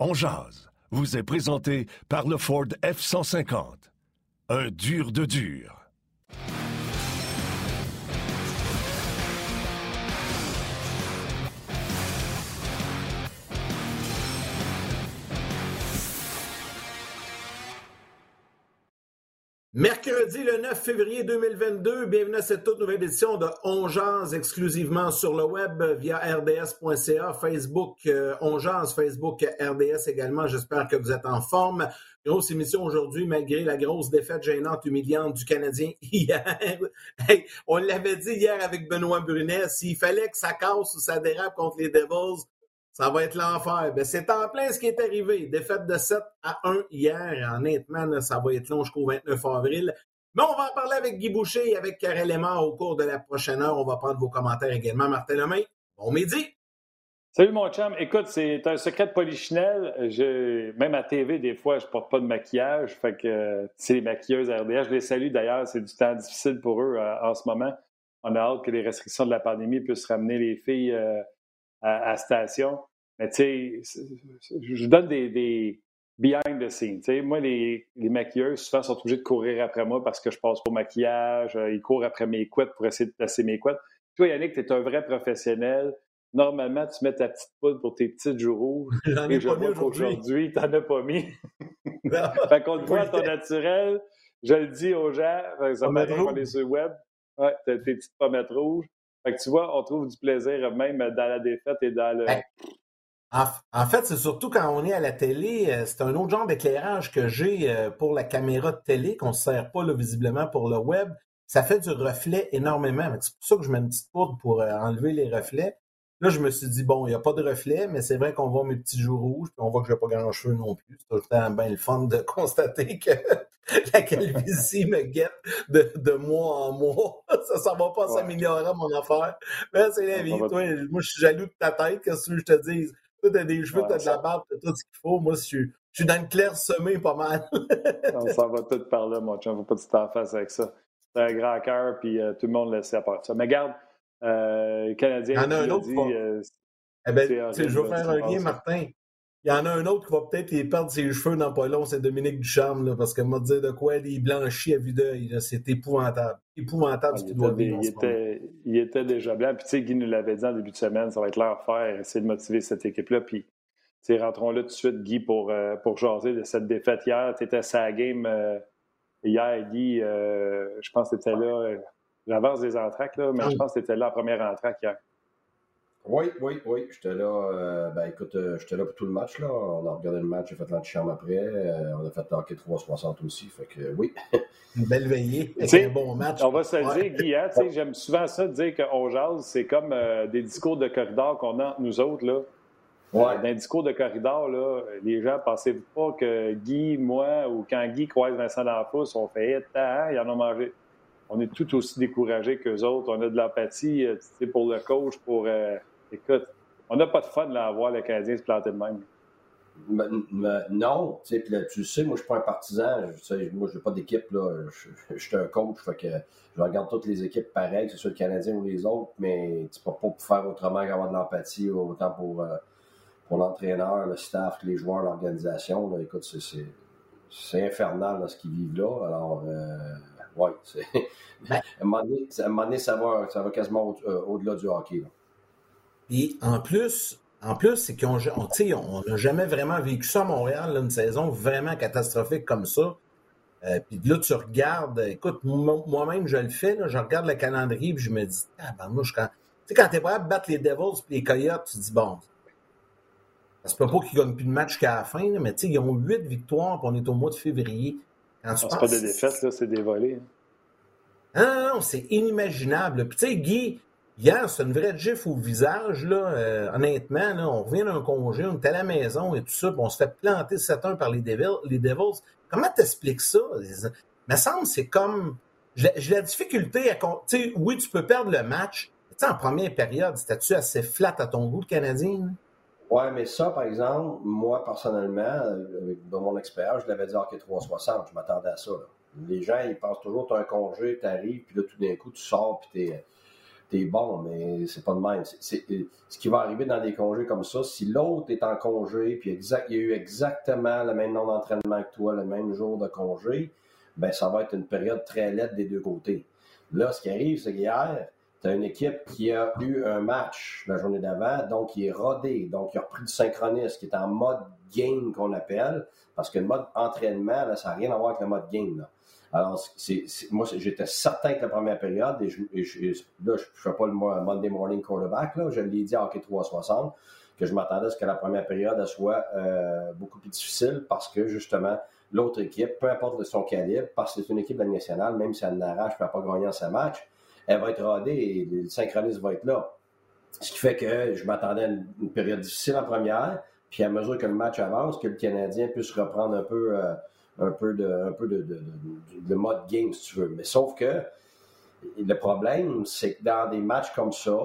On jase vous est présenté par le Ford F-150. Un dur de dur. Mercredi le 9 février 2022, bienvenue à cette toute nouvelle édition de Ongeance exclusivement sur le web via rds.ca, Facebook euh, Ongeance, Facebook RDS également. J'espère que vous êtes en forme. Grosse émission aujourd'hui malgré la grosse défaite gênante, humiliante du Canadien hier. on l'avait dit hier avec Benoît Brunet, s'il fallait que ça casse ou ça dérape contre les Devils, ça va être l'enfer. Ben, c'est en plein ce qui est arrivé. Défaite de 7 à 1 hier. Honnêtement, ça va être long jusqu'au 29 avril. Mais on va en parler avec Guy Boucher et avec Karel Aymar au cours de la prochaine heure. On va prendre vos commentaires également. Martin Lemay, bon midi. Salut mon chum. Écoute, c'est un secret de polichinelle. Même à TV, des fois, je porte pas de maquillage. Fait que c'est les maquilleuses RDA. Je les salue d'ailleurs. C'est du temps difficile pour eux euh, en ce moment. On a hâte que les restrictions de la pandémie puissent ramener les filles euh, à, station. Mais tu sais, je donne des, des, behind the scenes. moi, les, les maquilleuses, souvent, sont obligés de courir après moi parce que je passe pour maquillage. Euh, ils courent après mes couettes pour essayer de placer mes couettes. Toi, Yannick, tu es un vrai professionnel. Normalement, tu mets ta petite poudre pour tes petites joues rouges. J'en ai pas mis aujourd'hui. Tu n'en as pas mis. fait qu'on te voit ton naturel. Je le dis aux gens, ça est sur le web. Ouais, tes petites pommettes rouges. Fait que tu vois, on trouve du plaisir même dans la défaite et dans le. En, fait, c'est surtout quand on est à la télé, euh, c'est un autre genre d'éclairage que j'ai euh, pour la caméra de télé qu'on ne sert pas visiblement pour le web. Ça fait du reflet énormément. C'est pour ça que je mets une petite poudre pour euh, enlever les reflets. Là, je me suis dit, bon, il n'y a pas de reflet, mais c'est vrai qu'on voit mes petits joues rouges, puis on voit que je n'ai pas grand cheveux non plus. C'est tout le temps bien le fun de constater que la calvitie me guette de, de, mois en mois. Ça ne va pas s'améliorer mon affaire. Mais c'est la vie. Toi, moi, je suis jaloux de ta tête, qu'est-ce que je te dis? Toi, t'as des cheveux, t'as de la barbe, t'as tout ce qu'il faut. Moi, je suis, je suis dans le clair semé pas mal. on s'en va tout par là, mon chum. Faut pas que tu t'en fasses avec ça. C'est un grand cœur, puis euh, tout le monde le sait à part ça. Mais garde, euh, Canadien. Il y en a un autre. Dit, euh, eh ben, je vais faire un lien, Martin. Il y en a un autre qui va peut-être les perdre ses cheveux dans pas long, c'est Dominique Ducharme, là, parce qu'elle m'a dit de quoi il blanchit à vue d'œil. C'est épouvantable. Épouvantable ce qu'il doit vivre. Il, était, il était déjà blanc. Puis, tu sais, Guy nous l'avait dit en début de semaine, ça va être leur faire, essayer de motiver cette équipe-là. Puis, tu sais, rentrons là tout de suite, Guy, pour, euh, pour jaser de cette défaite hier. Tu étais à sa game euh, hier, Guy. Euh, je pense que tu étais là. J'avance des entraques, là, mais je pense que tu étais là en première entraque hier. Oui, oui, oui. J'étais là. Euh, ben écoute, euh, j'étais là pour tout le match. Là. On a regardé le match, j'ai fait l'antichambre après. Euh, on a fait hockey 360 aussi. Fait que oui. Une belle veillée. C'est un bon match. On va se le dire, Guy, hein, j'aime souvent ça de dire qu'on jase, c'est comme des discours de corridor qu'on a entre nous autres. Là. Ouais. dans un discours de corridor, là, les gens, pensez pas que Guy, moi, ou quand Guy croise Vincent D'Anfous, on fait hein, il en a mangé. On est tout aussi découragés qu'eux autres. On a de l'empathie pour le coach, pour écoute, on n'a pas de fun à voir le Canadien se planter de même. non, tu sais, tu sais, moi, je suis pas un partisan. Je, moi, je n'ai pas d'équipe. Je, je, suis un coach. Fait que je regarde toutes les équipes pareilles, que ce soit le Canadien ou les autres, mais tu peux pas faire autrement qu'avoir de l'empathie, autant pour, euh, pour l'entraîneur, le staff, les joueurs, l'organisation. Écoute, c'est infernal ce qu'ils vivent là. Alors, euh. Ben à un moment donné, ça, va, ça va quasiment euh, au-delà du hockey. Et en plus, en plus, c'est qu'on n'a jamais vraiment vécu ça à Montréal, une saison vraiment catastrophique comme ça. Euh, puis là, tu regardes, écoute, moi-même, je le fais, je regarde le calendrier, puis je me dis, ah, ben, moi, quand. Tu sais, quand t'es prêt à battre les Devils et les Coyotes, tu te dis, bon, ça se peut pas qu'ils gagnent plus de match qu'à la fin, mais tu sais, ils ont huit victoires, puis on est au mois de février. Ah, c'est pas des défaites, là, c'est des volets. Hein. Non, non, c'est inimaginable. Puis tu sais, Guy, Hier, c'est une vraie gif au visage, là. Euh, honnêtement, on revient d'un congé, on est à la maison et tout ça, puis on se fait planter 7-1 par les Devils. Les Devils. Comment t'expliques ça? Il me semble c'est comme. J'ai la difficulté à. Tu oui, tu peux perdre le match. Tu en première période, c'était-tu assez flat à ton goût, le Canadien? Oui, mais ça, par exemple, moi, personnellement, dans mon expérience, je l'avais dit hockey 360, je m'attendais à ça. Les gens, ils pensent toujours tu as un congé, tu arrives, puis là, tout d'un coup, tu sors, puis tu es t'es bon, mais c'est pas de même. C'est, ce qui va arriver dans des congés comme ça, si l'autre est en congé, puis il y a eu exactement le même nombre d'entraînement que toi, le même jour de congé, ben ça va être une période très laide des deux côtés. Là, ce qui arrive, c'est qu'hier, tu as une équipe qui a eu un match la journée d'avant, donc qui est rodé, donc il a repris du synchronisme, qui est en mode game qu'on appelle, parce que le mode entraînement, là, ça n'a rien à voir avec le mode game. Là. Alors, moi, j'étais certain que la première période, et, là, je ne fais pas le Monday Morning Quarterback, là, je l'ai dit à Hockey 360, que je m'attendais à ce que la première période soit euh, beaucoup plus difficile parce que, justement, l'autre équipe, peu importe son calibre, parce que c'est une équipe de la nationale, même si elle n'arrache, ne pas gagner en sa match, elle va être rodée et le synchronisme va être là. Ce qui fait que je m'attendais à une, période difficile en première, puis à mesure que le match avance, que le Canadien puisse reprendre un peu... Euh, un peu de, un peu de, mode game, si tu veux. Mais sauf que le problème, c'est que dans des matchs comme ça,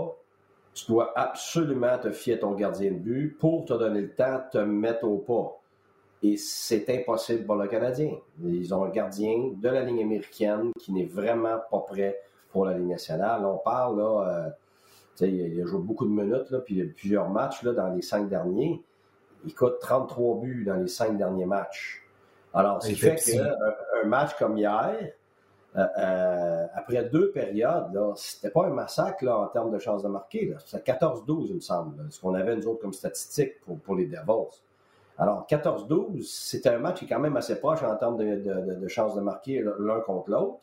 tu dois absolument te fier à ton gardien de but pour te donner le temps de te mettre au pas. Et c'est impossible pour le Canadien. Ils ont un gardien de la ligne américaine qui n'est vraiment pas prêt pour la ligne nationale. On parle, là, euh, il a joué beaucoup de minutes, là, puis plusieurs matchs là, dans les cinq derniers. Il coûte 33 buts dans les cinq derniers matchs. Alors, ce qui fait qu'un match comme hier, euh, euh, après deux périodes, c'était pas un massacre là, en termes de chances de marquer. C'était 14-12, il me semble, ce qu'on avait nous autres comme statistique pour, pour les Devils. Alors, 14-12, c'était un match qui est quand même assez proche en termes de, de, de chances de marquer l'un contre l'autre.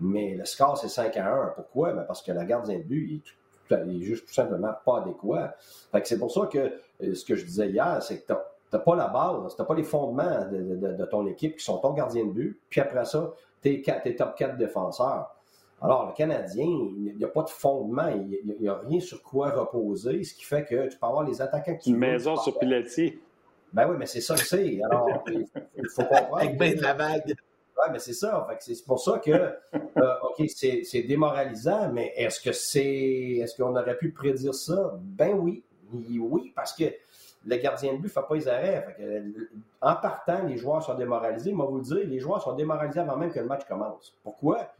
Mais le score, c'est 5 à 1. Pourquoi? Ben parce que la gardien de but, il est, juste tout simplement pas adéquat. c'est pour ça que euh, ce que je disais hier, c'est que n'as pas la base, tu n'as pas les fondements de, ton équipe qui sont ton gardien de but, puis après ça, tes, tes top 4 défenseurs. Alors, le Canadien, il n'y a pas de fondement, il n'y a, rien sur quoi reposer, ce qui fait que tu peux avoir les attaquants qui. Une maison sur Piletti. Ben oui, mais c'est ça que c'est. Alors, il faut comprendre. Avec ben de la vague. Oui, mais c'est ça. c'est pour ça que, euh, OK, c'est démoralisant, mais est-ce que c'est. Est-ce qu'on aurait pu prédire ça? Ben oui. Oui, parce que le gardien de but ne fait pas les arrêts. en partant, les joueurs sont démoralisés. Moi, vous le dire, les joueurs sont démoralisés avant même que le match commence. Pourquoi?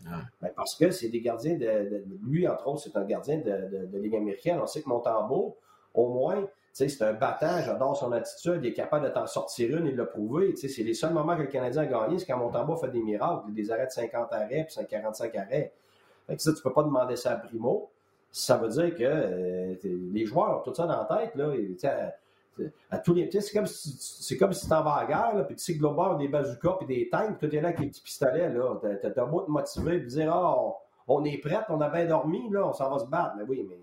Ben, parce que c'est des gardiens de, Lui, entre autres, c'est un gardien de, de, Ligue américaine. On sait que Montembeau, au moins, c'est un battant, j'adore son attitude, il est capable de t'en sortir une, il l'a prouvé. C'est les seuls moments que le Canadien a gagné, c'est quand Montembeau fait des miracles, des arrêts de 50 arrêts, puis 45 arrêts. Fait ça, tu peux pas demander ça à Primo. Ça veut dire que euh, les joueurs ont tout ça dans la tête. Là, à tous les c'est comme si c'est comme si t'en vas à la guerre, puis tu sais que l'autre des bazookas puis des tanks, puis tu es là avec les petits pistolets, là. T'as beau te motiver, puis dire Ah, on, est prêt, on a bien dormi, là, on s'en va se battre. Mais oui, mais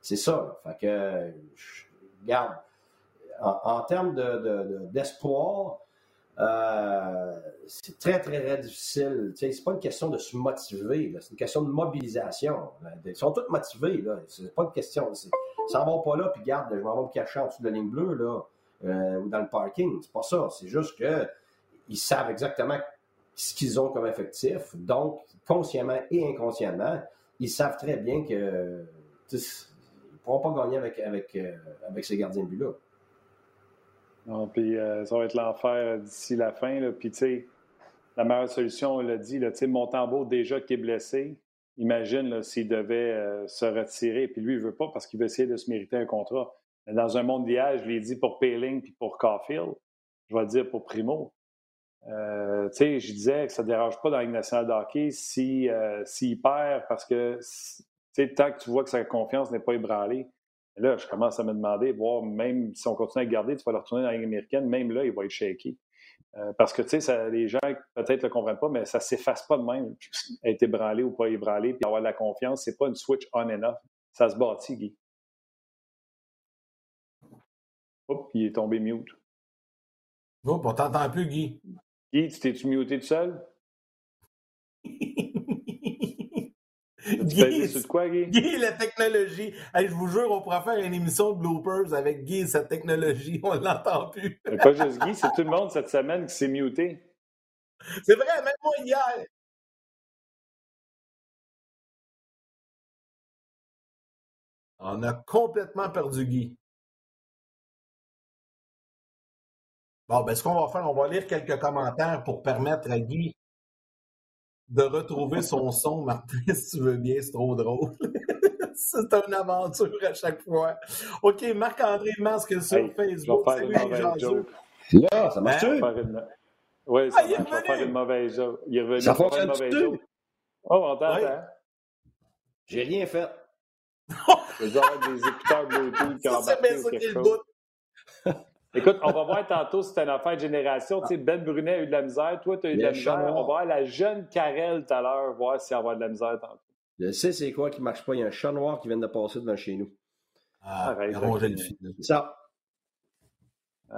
c'est ça. Fait que regarde, en, termes d'espoir, euh, c'est très, très, très difficile. Ce n'est pas une question de se motiver, c'est une question de mobilisation. Ils sont tous motivés, là. C'est pas une question. Ça va pas là, puis garde, je m'en vais me cacher en dessous de la ligne bleue, là, euh, ou dans le parking. C'est pas ça. C'est juste qu'ils savent exactement ce qu'ils ont comme effectif. Donc, consciemment et inconsciemment, ils savent très bien que ils ne pourront pas gagner avec, avec, euh, ces gardiens de but-là. Non, euh, ça va être l'enfer d'ici la fin. Là. Puis, tu sais, la meilleure solution, on l'a dit, tu sais, Montembeau, déjà qui est blessé, imagine s'il devait euh, se retirer, puis lui, il ne veut pas parce qu'il veut essayer de se mériter un contrat. Dans un monde d'IA, je l'ai dit pour Payling puis pour Caulfield, je vais dire pour Primo. Euh, tu sais, je disais que ça ne dérange pas dans la Ligue nationale de s'il si, perd parce que tant que tu vois que sa confiance n'est pas ébranlée, Là, je commence à me demander, voir même si on continue à garder, tu vas le retourner dans la Ligue américaine, même là, il va être shaky. Euh, parce que, tu sais, les gens peut-être ne le comprennent pas, mais ça ne s'efface pas de même. Être ébranlé ou pas ébranlé, puis avoir de la confiance, c'est pas une switch on and off. Ça se bâtit, Guy. Hop, il est tombé mute. Oh, on t'entend plus, Guy. Guy, tu t'es-tu muté tout seul? Guy, sur quoi, Guy? Guy, la technologie. je vous jure, on pourrait faire une émission de bloopers avec Guy et sa technologie. On ne l'entend plus. pas juste Guy, c'est tout le monde cette semaine qui s'est muté. C'est vrai, même moi hier. On a complètement perdu Guy. Bon, ben, ce qu'on va faire, on va lire quelques commentaires pour permettre à Guy de retrouver son son, Martin, si tu veux bien, c'est trop drôle. c'est une aventure à chaque fois. OK, Marc-André Masque sur Hey, Facebook. je vais faire une mauvaise joke. Là, ça marche Je vais faire une- Oui, ça Ah, marche. Je vais faire une mauvaise joke. Il est revenu. Ça faire une fonctionne-tu? mauvaise joke. Oh, on t'entend. Ouais. J'ai rien fait. Je vais avoir des écouteurs Bluetooth qui ont Ça, c'est bien ça qui est le chose. Écoute, on va voir tantôt si c'est une affaire de génération. Tu sais, Ben Brunet a eu de la misère. Toi, tu as eu de Le la misère. noir. On va voir la jeune Karel tout à l'heure, voir si elle va avoir de la misère tantôt. Je sais c'est quoi qui marche pas. Il y a un chat noir qui vient de passer devant chez nous. Ah, Arrête, le fil. Ça.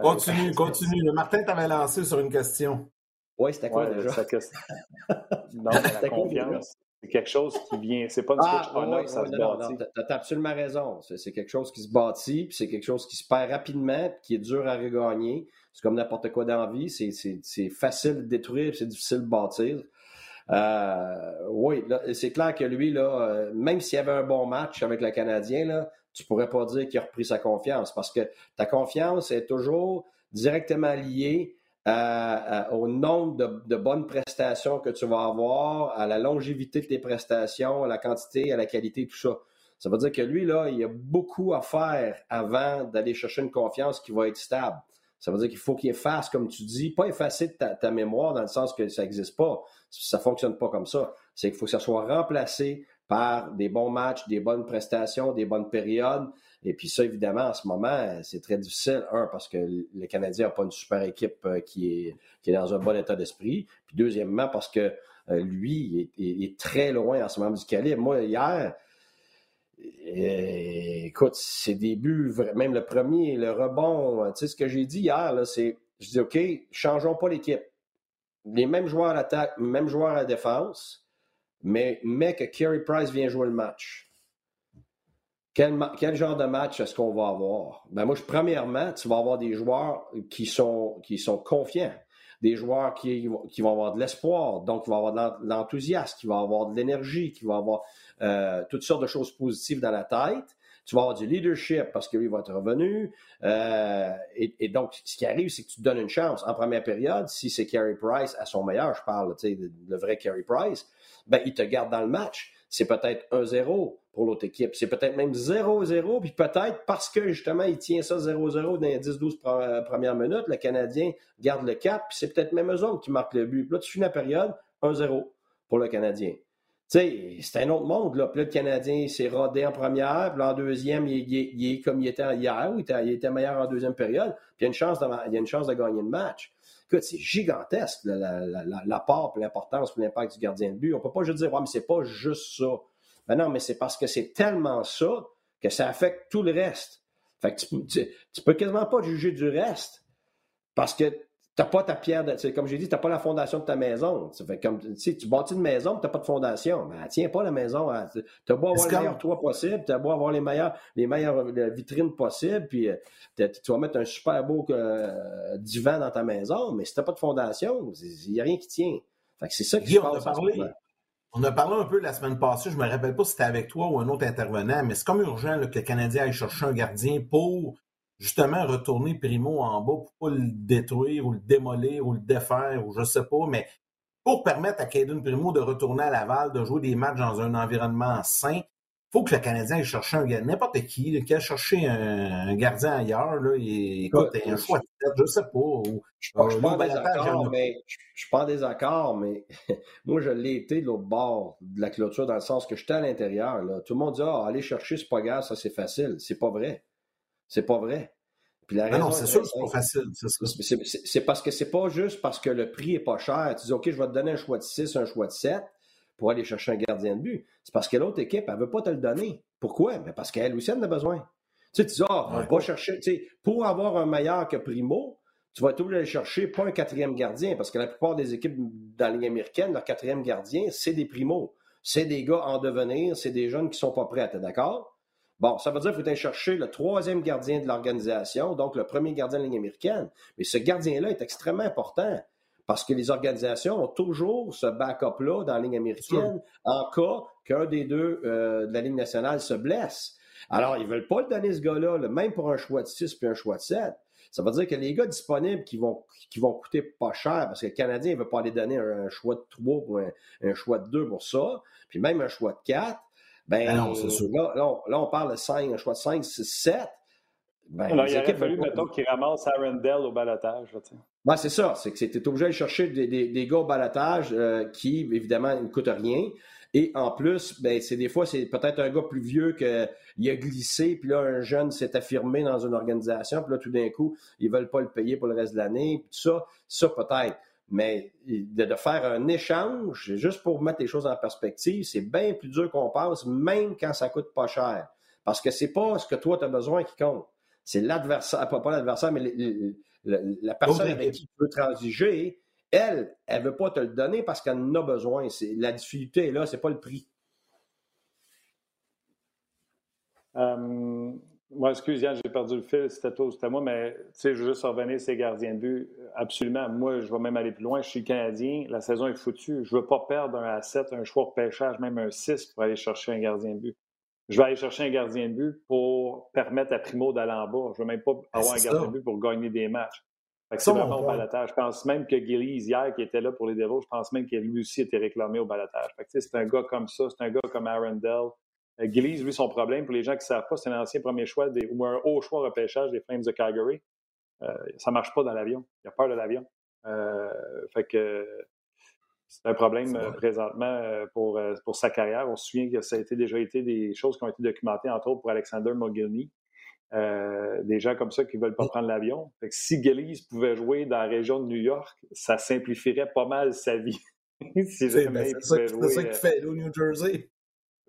Continue, continue. Le Martin t'avait lancé sur une question. Oui, c'était quoi Ouais, déjà? non, la confiance, c'est quelque chose qui vient. C'est pas une switch Ah, on-off, oui, ça oui, se non, bâtit. absolument raison. C'est quelque chose qui se bâtit, puis c'est quelque chose qui se perd rapidement, puis qui est dur à regagner. C'est comme n'importe quoi dans la vie. C'est- facile de détruire, c'est difficile de bâtir. Euh, oui, c'est clair que lui, là, euh, même s'il y avait un bon match avec le Canadien, là, tu pourrais pas dire qu'il a repris sa confiance parce que ta confiance est toujours directement liée au nombre de, bonnes prestations que tu vas avoir, à la longévité de tes prestations, à la quantité, à la qualité, tout ça. Ça veut dire que lui, là, il a beaucoup à faire avant d'aller chercher une confiance qui va être stable. Ça veut dire qu'il faut qu'il efface, comme tu dis, pas effacer de ta, ta mémoire dans le sens que ça n'existe pas. Ça fonctionne pas comme ça. C'est qu'il faut que ça soit remplacé par des bons matchs, des bonnes prestations, des bonnes périodes. Et puis ça, évidemment, en ce moment, c'est très difficile. Un, parce que le Canadien n'a pas une super équipe euh, qui est, qui est dans un bon état d'esprit. Puis deuxièmement, parce que euh, lui, il est, est très loin en ce moment du calibre. Moi, hier, euh, écoute, ses débuts, même le premier, le rebond, tu sais, ce que j'ai dit hier, c'est, je dis, OK, changeons pas l'équipe. Les mêmes joueurs à l'attaque, mêmes joueurs à défense, mais, mais que Carey Price vient jouer le match. Quel, quel genre de match est-ce qu'on va avoir? Ben moi, premièrement, tu vas avoir des joueurs qui sont, qui sont confiants, des joueurs qui, qui vont avoir de l'espoir, donc qui vont avoir de l'enthousiasme, qui vont avoir de l'énergie, qui vont avoir euh, toutes sortes de choses positives dans la tête. Tu vas avoir du leadership parce que lui va être revenu. Euh, et, et donc, ce qui arrive, c'est que tu te donnes une chance. En première période, si c'est Carey Price à son meilleur, je parle, tu sais, le, vrai Carey Price, ben, il te garde dans le match. C'est peut-être 1-0 pour l'autre équipe. C'est peut-être même 0-0, puis peut-être parce que justement, il tient ça 0-0 dans les 10-12 pre- premières minutes, le Canadien garde le cap, puis c'est peut-être même eux autres qui marquent le but. Là, tu finis la période 1-0 pour le Canadien. C'est un autre monde. Là. Puis le Canadien s'est rodé en première, puis en deuxième, il, est comme il était hier, où il était, il était meilleur en deuxième période, puis il y a une chance de, il y a une chance de gagner le match. Écoute, c'est gigantesque, la, l'importance, l'impact du gardien de but. On peut pas juste dire, ouais, mais c'est pas juste ça. Ben non, mais c'est parce que c'est tellement ça que ça affecte tout le reste. Fait que tu, tu, tu peux quasiment pas juger du reste parce que t'as pas ta pierre, de, comme j'ai dit, t'as pas la fondation de ta maison. Tu fait comme, tu sais, tu bâtis une maison, t'as pas de fondation. Ben, elle tient pas la maison. T'as beau avoir le meilleur toit possible, t'as beau avoir les meilleures, les meilleures euh, vitrines possibles, puis euh, tu vas mettre un super beau euh, divan dans ta maison, mais si t'as pas de fondation, il y a rien qui tient. Fait que c'est ça qui se passe. on a parlé un peu la semaine passée, je me rappelle pas si c'était avec toi ou un autre intervenant, mais c'est comme urgent là, que le Canadien aille chercher un gardien pour justement retourner Primo en bas pour pas le détruire ou le démolir ou le défaire ou je sais pas, mais pour permettre à Caden Primo de retourner à Laval, de jouer des matchs dans un environnement sain, faut que le Canadien aille chercher un gardien, n'importe qui, qui a cherché un, un gardien ailleurs, là, et, écoute, Ouais, un je- choix de tête, je sais pas. Ou, Je ne Euh, suis pas désaccord, mais je je suis pas en désaccord, mais moi, je l'ai été de l'autre bord de la clôture, dans le sens que j'étais à l'intérieur. Tout le monde dit Ah, aller chercher, c'est pas grave, ça c'est facile. C'est pas vrai. C'est pas vrai. Puis la Ah non, c'est est sûr c'est pas facile, c'est parce que c'est pas juste parce que le prix est pas cher. Tu dis, OK, je vais te donner un choix de 6, un choix de 7 pour aller chercher un gardien de but. C'est parce que l'autre équipe, elle veut pas te le donner. Pourquoi? Mais parce qu'elle aussi, elle en a besoin. Tu sais, tu dis, ah, on Ouais. va chercher, tu sais, pour avoir un meilleur que Primo, tu vas être obligé d'aller chercher pas un quatrième gardien, parce que la plupart des équipes dans la Ligue américaine, leur quatrième gardien, c'est des primos. C'est des gars en devenir, c'est des jeunes qui sont pas prêts. T'es d'accord? Bon, ça veut dire qu'il faut aller chercher le troisième gardien de l'organisation, donc le premier gardien de la Ligue américaine. Mais ce gardien-là est extrêmement important parce que les organisations ont toujours ce backup-là dans la Ligue américaine en cas qu'un des deux euh, de la Ligue nationale se blesse. Alors, ils ne veulent pas le donner, ce gars-là, même pour un choix de 6 puis un choix de 7. Ça veut dire que les gars disponibles qui vont, qui vont coûter pas cher, parce que le Canadien ne veut pas aller donner un, choix de 3 ou un, choix de 2 pour ça, puis même un choix de 4, ben, ben, non, là, là, on, parle de 5, un choix de 5, 6, 7. Ben, il aurait fallu, mettons, qu'ils ramassent Arundel au balotage. Ben, c'est ça. C'est que tu es obligé de chercher des, des, gars au balotage euh, qui, évidemment, ne coûtent rien. Et en plus, ben, c'est des fois, c'est peut-être un gars plus vieux qu'il a glissé, puis là, un jeune s'est affirmé dans une organisation, puis là, tout d'un coup, ils ne veulent pas le payer pour le reste de l'année. Tout ça, ça peut-être. Mais de, faire un échange, juste pour mettre les choses en perspective, c'est bien plus dur qu'on pense, même quand ça coûte pas cher. Parce que c'est pas ce que toi, tu as besoin qui compte. C'est l'adversaire, pas, l'adversaire, mais la personne avec qui tu veux transiger elle, elle ne veut pas te le donner parce qu'elle en a besoin. La difficulté est là, ce n'est pas le prix. Euh, moi, excuse, Yann, j'ai perdu le fil, c'était toi ou c'était moi, mais je veux juste revenir ces gardiens de but. Absolument. Moi, je vais même aller plus loin. Je suis Canadien, la saison est foutue. Je ne veux pas perdre un A7, un choix de pêchage, même un 6 pour aller chercher un gardien de but. Je vais aller chercher un gardien de but pour permettre à Primo d'aller en bas. Je ne veux même pas ben, avoir un gardien de but pour gagner des matchs. C'est vraiment au balatage. Je pense même que Gillies, hier, qui était là pour les Devils, je pense même qu'il lui aussi été réclamé au balatage. C'est un gars comme ça, c'est un gars comme Arundel. Euh, Gillies, lui, son problème, pour les gens qui ne savent pas, c'est un ancien premier choix des, ou un haut choix repêchage des Flames de Calgary. Euh, ça ne marche pas dans l'avion. Il a peur de l'avion. Euh, fait que c'est un problème présentement pour, pour sa carrière. On se souvient que ça a été, déjà été des choses qui ont été documentées, entre autres pour Alexander Mogilny. Euh, des gens comme ça qui ne veulent pas prendre l'avion. si Gillies pouvait jouer dans la région de New York, ça simplifierait pas mal sa vie. c'est ben, ça, qu'il fait au New Jersey.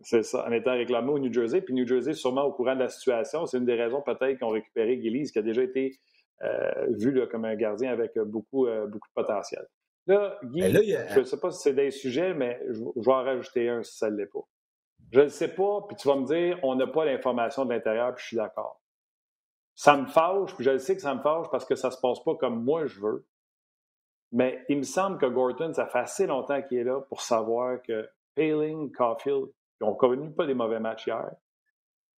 C'est ça, en étant réclamé au New Jersey. Puis New Jersey, sûrement au courant de la situation, c'est une des raisons peut-être qu'on récupéré Gillies, qui a déjà été euh, vu comme un gardien avec beaucoup, euh, beaucoup de potentiel. Là, Guy, je ne sais pas si c'est des sujets, mais je, vais en rajouter un si ça ne l'est pas. Je ne sais pas, puis tu vas me dire, on n'a pas l'information de l'intérieur, puis je suis d'accord. Ça me fâche, puis je sais que ça me fâche parce que ça ne se passe pas comme moi je veux. Mais il me semble que Gorton, ça fait assez longtemps qu'il est là pour savoir que Paling, Caulfield, ils n'ont connu pas des mauvais matchs hier.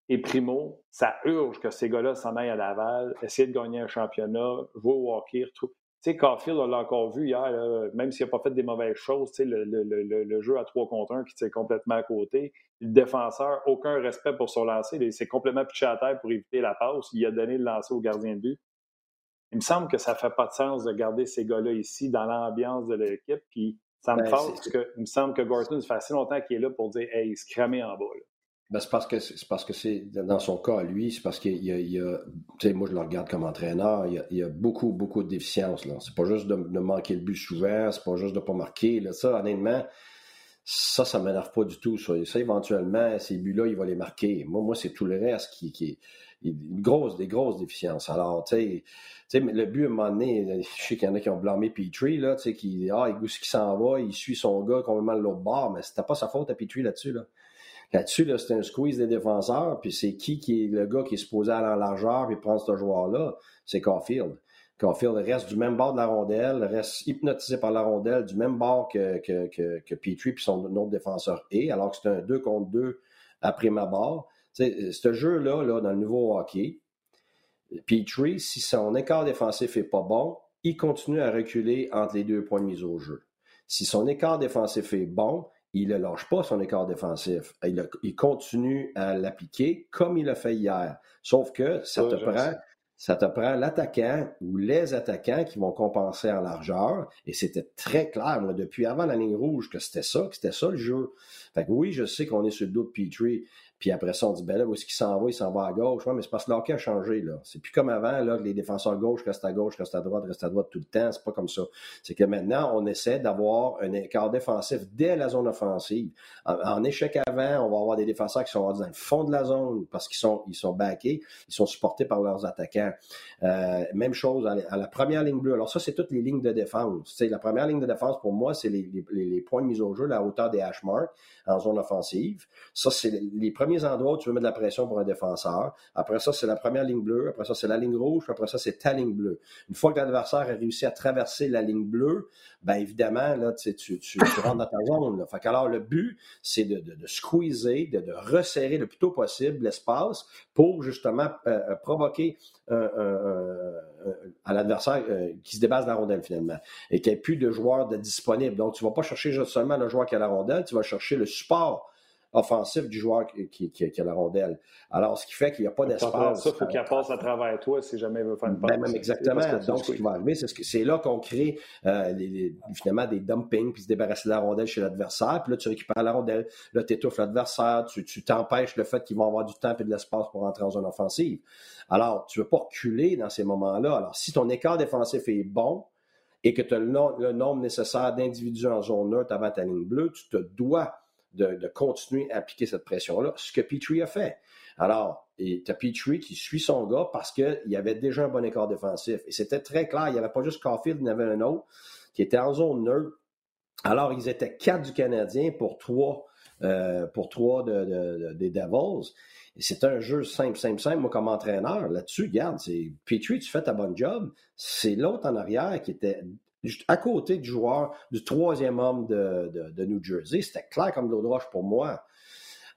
Et Primo, ça urge que ces gars-là s'en aillent à Laval, essayer de gagner un championnat, jouer au hockey, tu sais, Caulfield, on l'a encore vu hier, même s'il n'a pas fait des mauvaises choses, tu le, jeu à 3 contre 1 qui tient complètement à côté. Le défenseur, aucun respect pour son lancer. Il s'est complètement pitché à terre pour éviter la passe. Il a donné le lancer au gardien de but. Il me semble que ça ne fait pas de sens de garder ces gars-là ici dans l'ambiance de l'équipe. Puis ça me ben, parce que il me semble que Gorton, ça fait assez longtemps qu'il est là pour dire Hey, il se cramer en bas. Ben, c'est parce que c'est parce que c'est dans son cas lui, c'est parce qu'il y a, y a tu sais, moi je le regarde comme entraîneur, il y a, il y a beaucoup beaucoup de déficiences là. C'est pas juste de, manquer le but souvent, c'est pas juste de pas marquer là. Ça honnêtement, ça ça m'énerve pas du tout. Ça, ça éventuellement ces buts là, il va les marquer. Moi moi c'est tout le reste qui, qui est une grosse, des grosses déficiences. Alors, tu sais, le but, à un moment donné, je sais qu'il y en a qui ont blâmé Petrie, là, tu sais, qui, ah, il qui s'en va, il suit son gars complètement de l'autre bord, mais c'était pas sa faute à Petrie là-dessus, là. Là-dessus, là, c'est un squeeze des défenseurs, puis c'est qui qui est le gars qui est supposé aller en largeur et prendre ce joueur-là? C'est Caulfield. Caulfield reste du même bord de la rondelle, reste hypnotisé par la rondelle, du même bord que, que, que, que Petrie puis son autre défenseur est, alors que c'est un 2 contre 2 après ma barre. Ce jeu-là, là, dans le nouveau hockey, Petrie, si son écart défensif n'est pas bon, il continue à reculer entre les deux points de mise au jeu. Si son écart défensif est bon, il ne lâche pas son écart défensif. Il, continue à l'appliquer comme il l'a fait hier. Sauf que ça te prend. Ça te prend l'attaquant ou les attaquants qui vont compenser en largeur. Et c'était très clair, moi, depuis avant la ligne rouge, que c'était ça, que c'était ça le jeu. Fait que oui, je sais qu'on est sur le dos de Petrie, puis après ça, on dit, ben là, où est-ce qu'il s'en va? Il s'en va à gauche. Ouais, mais c'est parce que le hockey a changé, là. C'est plus comme avant, là, que les défenseurs gauche restent à gauche, restent à droite, restent à droite tout le temps. C'est pas comme ça. C'est que maintenant, on essaie d'avoir un écart défensif dès la zone offensive. En, échec avant, on va avoir des défenseurs qui sont dans le fond de la zone parce qu'ils sont, ils sont backés, ils sont supportés par leurs attaquants. Euh, même chose à la première ligne bleue. Alors ça, c'est toutes les lignes de défense. C'est la première ligne de défense, pour moi, c'est les, les, points de mise au jeu, la hauteur des hash marks en zone offensive. Ça, c'est les premiers endroits où tu veux mettre de la pression pour un défenseur. Après ça, c'est la première ligne bleue. Après ça, c'est la ligne rouge. Après ça, c'est ta ligne bleue. Une fois que l'adversaire a réussi à traverser la ligne bleue, ben évidemment, là, tu, tu, tu, rentres dans ta zone. Là. Fait alors, le but, c'est de, de, de, squeezer, de, de, resserrer le plus tôt possible l'espace pour justement euh, euh, provoquer à l'adversaire euh, qui se dépasse de la rondelle finalement et qu'il n'y ait plus de joueurs disponibles. Donc, tu ne vas pas chercher seulement le joueur qui a la rondelle, tu vas chercher le support offensif du joueur qui, qui, a la rondelle. Alors, ce qui fait qu'il n'y a pas d'espace. Ça, il faut qu'il passe à travers toi si jamais il veut faire une ben, passe. exactement. Donc, ce qui va arriver, c'est là qu'on crée euh, finalement des dumpings, puis se débarrasser de la rondelle chez l'adversaire. Puis là, tu récupères la rondelle, là, tu étouffes l'adversaire, tu t'empêches le fait qu'ils vont avoir du temps et de l'espace pour entrer en zone offensive. Alors, tu ne veux pas reculer dans ces moments-là. Alors, si ton écart défensif est bon, et que tu as le, nombre nécessaire d'individus en zone neutre avant ta ligne bleue, tu te dois de, continuer à appliquer cette pression-là, ce que Petrie a fait. Alors, tu as Petrie qui suit son gars parce qu'il avait déjà un bon écart défensif. Et c'était très clair, il n'y avait pas juste Caulfield, il y en avait un autre qui était en zone neutre. Alors, ils étaient quatre du Canadien pour trois, euh, pour trois des Devils. Et c'est un jeu simple, simple, simple. Moi, comme entraîneur, là-dessus, regarde, c'est Petrie, tu fais ta bonne job. C'est l'autre en arrière qui était à côté du joueur, du troisième homme de, New Jersey. C'était clair comme de l'eau de roche pour moi.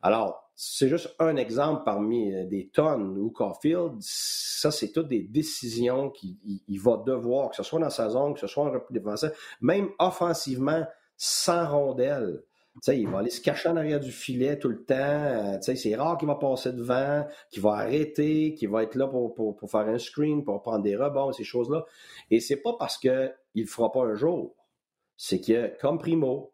Alors, c'est juste un exemple parmi euh, des tonnes où Caulfield, ça, c'est toutes des décisions qu'il va devoir, que ce soit dans sa zone, que ce soit en repli défensif, même offensivement, sans rondelle il va aller se cacher en arrière du filet tout le temps. Euh, c'est rare qu'il va passer devant, qu'il va arrêter, qu'il va être là pour, pour, faire un screen, pour prendre des rebonds, ces choses-là. Et c'est pas parce qu'il ne le fera pas un jour. C'est que, comme Primo,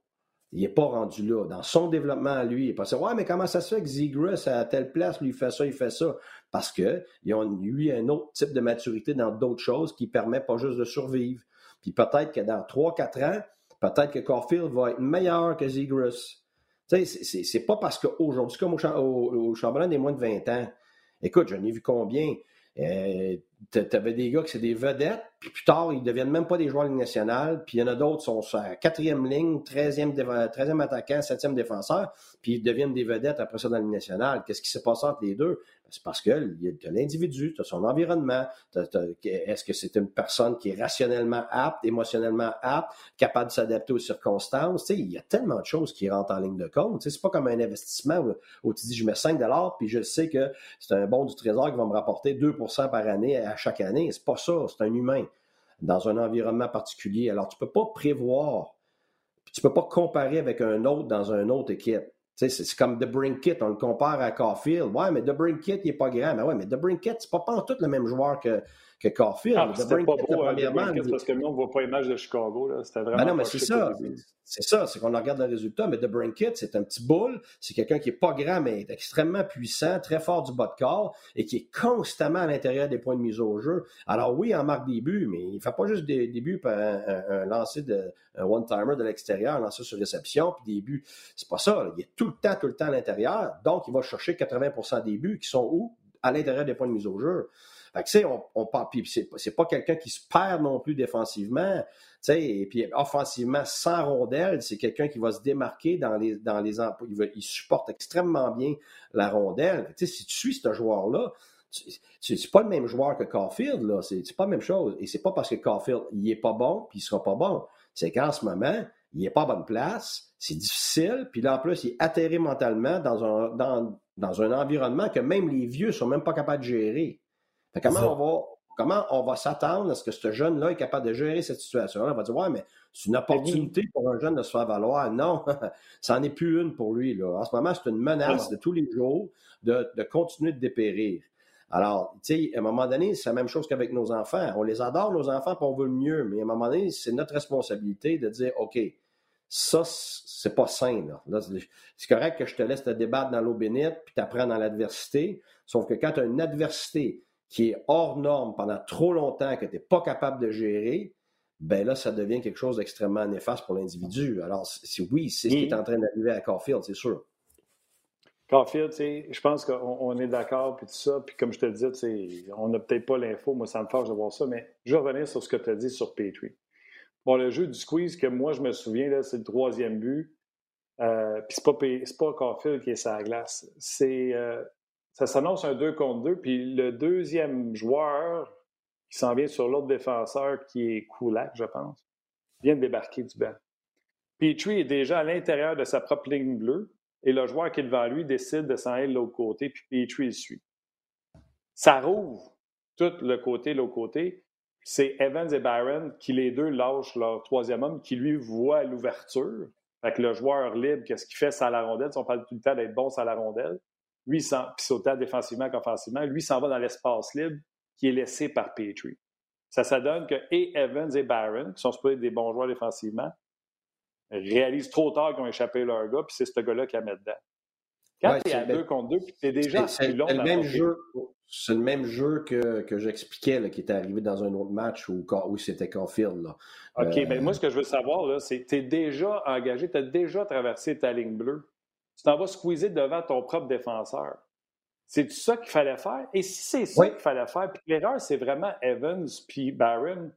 il n'est pas rendu là. Dans son développement à lui, il n'est pas Ouais, mais comment ça se fait que Zegras à telle place, lui, fait ça, il fait ça? Parce qu'il a eu un autre type de maturité dans d'autres choses qui permet pas juste de survivre. Puis peut-être que dans 3-4 ans, Peut-être que Caulfield va être meilleur que Zegras. C'est pas parce qu'aujourd'hui, comme au, au, au des moins de 20 ans, écoute, j'en ai vu combien. Euh, tu avais des gars qui c'est des vedettes, puis plus tard, ils ne deviennent même pas des joueurs de ligne nationale, puis il y en a d'autres qui sont sur la quatrième ligne, 13e, 13e attaquant, 7e défenseur, puis ils deviennent des vedettes après ça dans la nationale. Qu'est-ce qui s'est passé entre les deux? C'est parce que tu as l'individu, tu as son environnement. Est-ce que c'est une personne qui est rationnellement apte, émotionnellement apte, capable de s'adapter aux circonstances? il y a tellement de choses qui rentrent en ligne de compte. C'est pas comme un investissement où, tu dis je mets 5 puis je sais que c'est un bon du trésor qui va me rapporter 2% par année à chaque année. C'est pas ça, c'est un humain dans un environnement particulier. Alors, tu peux pas prévoir, tu peux pas comparer avec un autre dans une autre équipe. C'est comme The Brinkit, on le compare à Caulfield. Ouais, mais The Brinkit, il n'est pas grand. Mais ouais, mais The Brinkit, c'est pas, pas en tout le même joueur que, que Caulfield. Ah, c'était pas beau, hein, premièrement, parce que nous, on ne voit pas l'image de Chicago. C'était vraiment. Ben non, mais c'est ça. C'est ça, c'est qu'on regarde le résultat. Mais The Brinkit, c'est un petit boule. C'est quelqu'un qui n'est pas grand, mais extrêmement puissant, très fort du bas de corps et qui est constamment à l'intérieur des points de mise au jeu. Alors oui, il en marque des buts, mais il ne fait pas juste des, buts par un, lancer de un one-timer de l'extérieur, un lancer sur réception, puis des buts. C'est pas ça. Il est tout le temps, tout le temps à l'intérieur. Donc, il va chercher 80% des buts qui sont où? À l'intérieur des points de mise au jeu. Fait que, on, on c'est pas quelqu'un qui se perd non plus défensivement. Et puis offensivement, sans rondelle, c'est quelqu'un qui va se démarquer dans les dans les il, supporte extrêmement bien la rondelle. sais, si tu suis ce joueur-là, c'est pas le même joueur que Caulfield, là. C'est pas la même chose. Et c'est pas parce que Caulfield, il est pas bon, puis il sera pas bon. C'est qu'en ce moment, il est pas à bonne place, c'est difficile, puis là, en plus, il est atterré mentalement dans un, dans, dans un environnement que même les vieux sont même pas capables de gérer comment on va comment on va s'attendre à ce que ce jeune-là est capable de gérer cette situation-là? On va dire, ouais, mais c'est une opportunité pour un jeune de se faire valoir. Non, ça n'en est plus une pour lui. Là. En ce moment, c'est une menace de tous les jours de, continuer de dépérir. Alors, tu sais, à un moment donné, c'est la même chose qu'avec nos enfants. On les adore, nos enfants, puis on veut le mieux. Mais à un moment donné, c'est notre responsabilité de dire, OK, ça, c'est pas sain. Là. c'est correct que je te laisse te débattre dans l'eau bénite, puis t'apprends dans l'adversité. Sauf que quand tu as une adversité qui est hors norme pendant trop longtemps, que tu n'es pas capable de gérer, ben là, ça devient quelque chose d'extrêmement néfaste pour l'individu. Alors, oui, c'est ce qui est en train d'arriver à Caulfield, c'est sûr. Caulfield, je pense qu'on est d'accord, puis tout ça, puis comme je te le disais, on n'a peut-être pas l'info, moi ça me fâche de voir ça, mais je vais revenir sur ce que tu as dit sur Petrie. Bon, le jeu du squeeze que moi je me souviens, c'est le troisième but. Euh, puis c'est pas, pas Caulfield qui est sa glace. C'est, euh, ça s'annonce un 2 contre 2. Puis le deuxième joueur qui s'en vient sur l'autre défenseur, qui est Kulak, je pense, vient de débarquer du banc. Petrie est déjà à l'intérieur de sa propre ligne bleue et le joueur qui est devant lui décide de s'en aller de l'autre côté, puis Petrie le suit. Ça rouvre tout le côté, l'autre côté. C'est Evans et Barron qui, les deux, lâchent leur troisième homme, qui lui voit l'ouverture. Fait le joueur libre, qu'est-ce qu'il fait? Sans la rondelle? Si on parle tout le temps d'être bon sans la rondelle, lui, puis sautant défensivement qu'offensivement, lui s'en va dans l'espace libre qui est laissé par Petrie. Ça, ça donne que et Evans et Barron, qui sont supposés des bons joueurs défensivement, réalisent trop tard qu'ils ont échappé leur gars, puis c'est ce gars-là qui a mis dedans. Quand tu es à deux contre deux, puis tu es déjà c'est, long le même jeu. C'est le même jeu que, que j'expliquais, qui était arrivé dans un autre match où, où c'était Caulfield. Là. OK, mais euh, ben, moi, ce que je veux savoir, c'est tu es déjà engagé, tu as déjà traversé ta ligne bleue. Tu t'en vas squeezer devant ton propre défenseur. C'est ça qu'il fallait faire. Et si c'est ça qu'il fallait faire, puis l'erreur, c'est vraiment Evans puis Barron,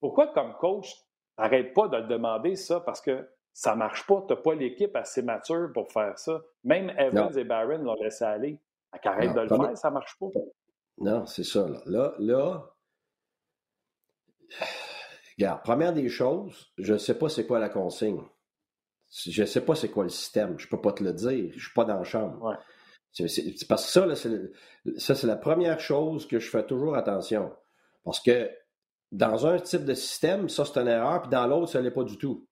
pourquoi, comme coach, n'arrête pas de le demander ça? Parce que ça ne marche pas. Tu n'as pas l'équipe assez mature pour faire ça. Même Evans et Barron l'ont laissé aller. Arrête de le faire, ça ne marche pas. Non, c'est ça. Là, là, là... Regarde, première des choses, je ne sais pas c'est quoi la consigne. Je ne sais pas c'est quoi le système. Je ne peux pas te le dire. Je ne suis pas dans la chambre. C'est parce que ça, là, ça, c'est la première chose que je fais toujours attention. Parce que dans un type de système, ça, c'est une erreur, puis dans l'autre, ça ne l'est pas du tout.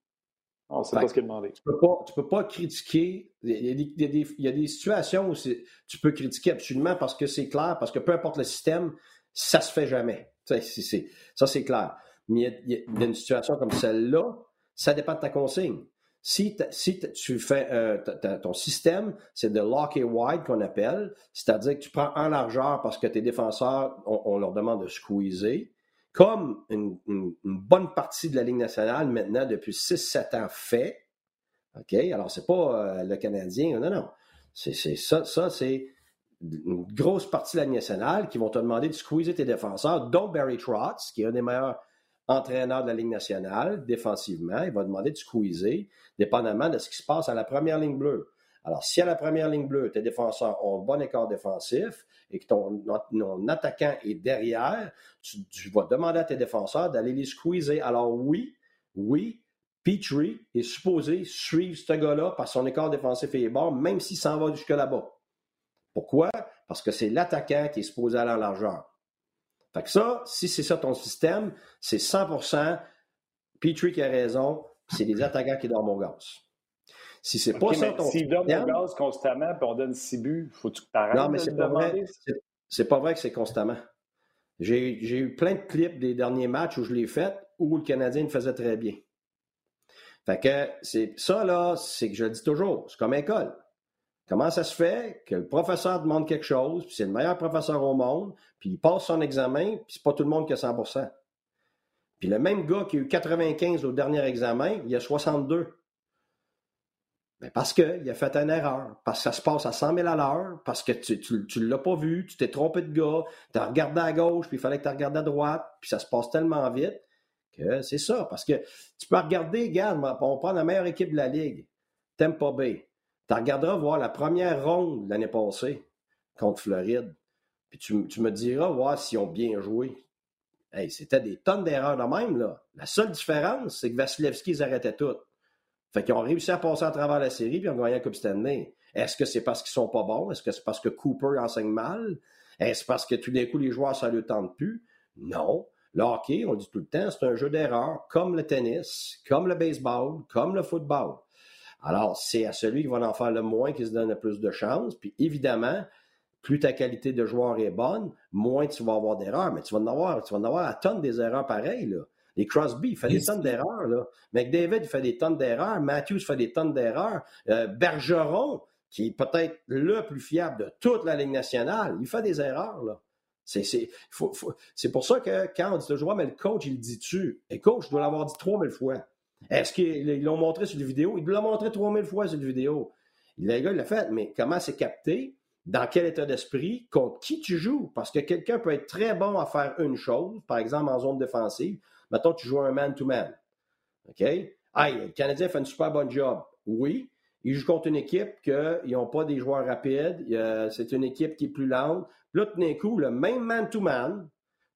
Non, c'est pas ce qu'il demandé. Tu peux pas, peux pas critiquer. Il y, a des, situations où tu peux critiquer absolument parce que c'est clair, parce que peu importe le système, ça se fait jamais. Ça, c'est clair. Mais il y, a, une situation comme celle-là, ça dépend de ta consigne. Si, tu fais euh, ton système, c'est de lock et wide qu'on appelle, c'est-à-dire que tu prends en largeur parce que tes défenseurs, on, leur demande de squeezer, comme une, bonne partie de la Ligue nationale maintenant depuis 6-7 ans fait. OK? Alors, c'est pas euh, le Canadien, non, non. C'est, ça, ça c'est une grosse partie de la Ligue nationale qui vont te demander de squeezer tes défenseurs, dont Barry Trotz, qui est un des meilleurs entraîneur de la Ligue nationale, défensivement, il va demander de squeezer, dépendamment de ce qui se passe à la première ligne bleue. Alors, si à la première ligne bleue, tes défenseurs ont un bon écart défensif et que ton, attaquant est derrière, tu, vas demander à tes défenseurs d'aller les squeezer. Alors oui, oui, Petrie est supposé suivre ce gars-là par son écart défensif et bon, même s'il s'en va jusque là-bas. Pourquoi? Parce que c'est l'attaquant qui est supposé aller en largeur. Fait que ça, si c'est ça ton système, c'est 100% Petrie qui a raison, c'est les attaquants qui dorment au gaz. Si c'est pas ça ton S'ils dorment au gaz constamment puis on donne 6 buts, faut-tu que tu arrêtes Non, mais c'est pas, vrai. C'est pas vrai que c'est constamment. J'ai eu plein de clips des derniers matchs où je l'ai fait où le Canadien le faisait très bien. Fait que c'est ça, là, c'est que je le dis toujours, c'est comme école. Comment ça se fait que le professeur demande quelque chose, puis c'est le meilleur professeur au monde, puis il passe son examen, puis c'est pas tout le monde qui a 100 Puis le même gars qui a eu 95 au dernier examen, il a 62. Mais parce qu'il a fait une erreur, parce que ça se passe à 100 000 à l'heure, parce que tu ne l'as pas vu, tu t'es trompé de gars, tu as regardé à gauche, puis il fallait que tu regardes à droite, puis ça se passe tellement vite que c'est ça. Parce que tu peux regarder, regarde, on prend la meilleure équipe de la Ligue, Tampa Bay. Tu regarderas voir la première ronde l'année passée contre Floride. Puis tu, me diras voir s'ils ont bien joué. Hey, c'était des tonnes d'erreurs de même, là. La seule différence, c'est que Vasilevski, ils arrêtaient tout. Fait qu'ils ont réussi à passer à travers la série puis ont gagné la Coupe Stanley. Est-ce que c'est parce qu'ils sont pas bons? Est-ce que c'est parce que Cooper enseigne mal? Est-ce parce que tout d'un coup, les joueurs, ça ne le tente plus? Non. Le on dit tout le temps, c'est un jeu d'erreurs, comme le tennis, comme le baseball, comme le football. Alors, c'est à celui qui va en faire le moins qui se donne le plus de chances. Puis évidemment, plus ta qualité de joueur est bonne, moins tu vas avoir d'erreurs. Mais tu vas en avoir, tu vas en avoir à tonnes des erreurs pareilles. Là. Les Crosby, il fait des tonnes d'erreurs. Là. McDavid, il fait des tonnes d'erreurs. Matthews fait des tonnes d'erreurs. Euh, Bergeron, qui est peut-être le plus fiable de toute la Ligue nationale, il fait des erreurs. Là. C'est, c'est, c'est pour ça que quand on dit le joueur, mais le coach, il le dit-tu? Et coach, je dois l'avoir dit 3000 fois. Est-ce qu'ils l'ont montré sur la vidéo? Il l'a montré 3000 fois sur la vidéo. Le gars, il l'a fait, mais comment c'est capté? Dans quel état d'esprit? Contre qui tu joues? Parce que quelqu'un peut être très bon à faire une chose, par exemple en zone défensive. Mettons, tu joues un man-to-man. OK? Aïe, le Canadien fait une super bonne job. Oui. Ils jouent contre une équipe qu'ils n'ont pas des joueurs rapides. C'est une équipe qui est plus lente. Là, tout d'un coup, le même man-to-man,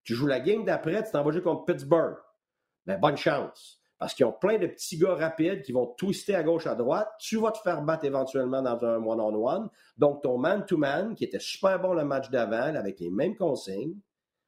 tu joues la game d'après, tu t'en vas jouer contre Pittsburgh. Ben, bonne chance. Parce qu'ils ont plein de petits gars rapides qui vont twister à gauche, à droite. Tu vas te faire battre éventuellement dans un one-on-one. Donc, ton man-to-man, qui était super bon le match d'avant, avec les mêmes consignes,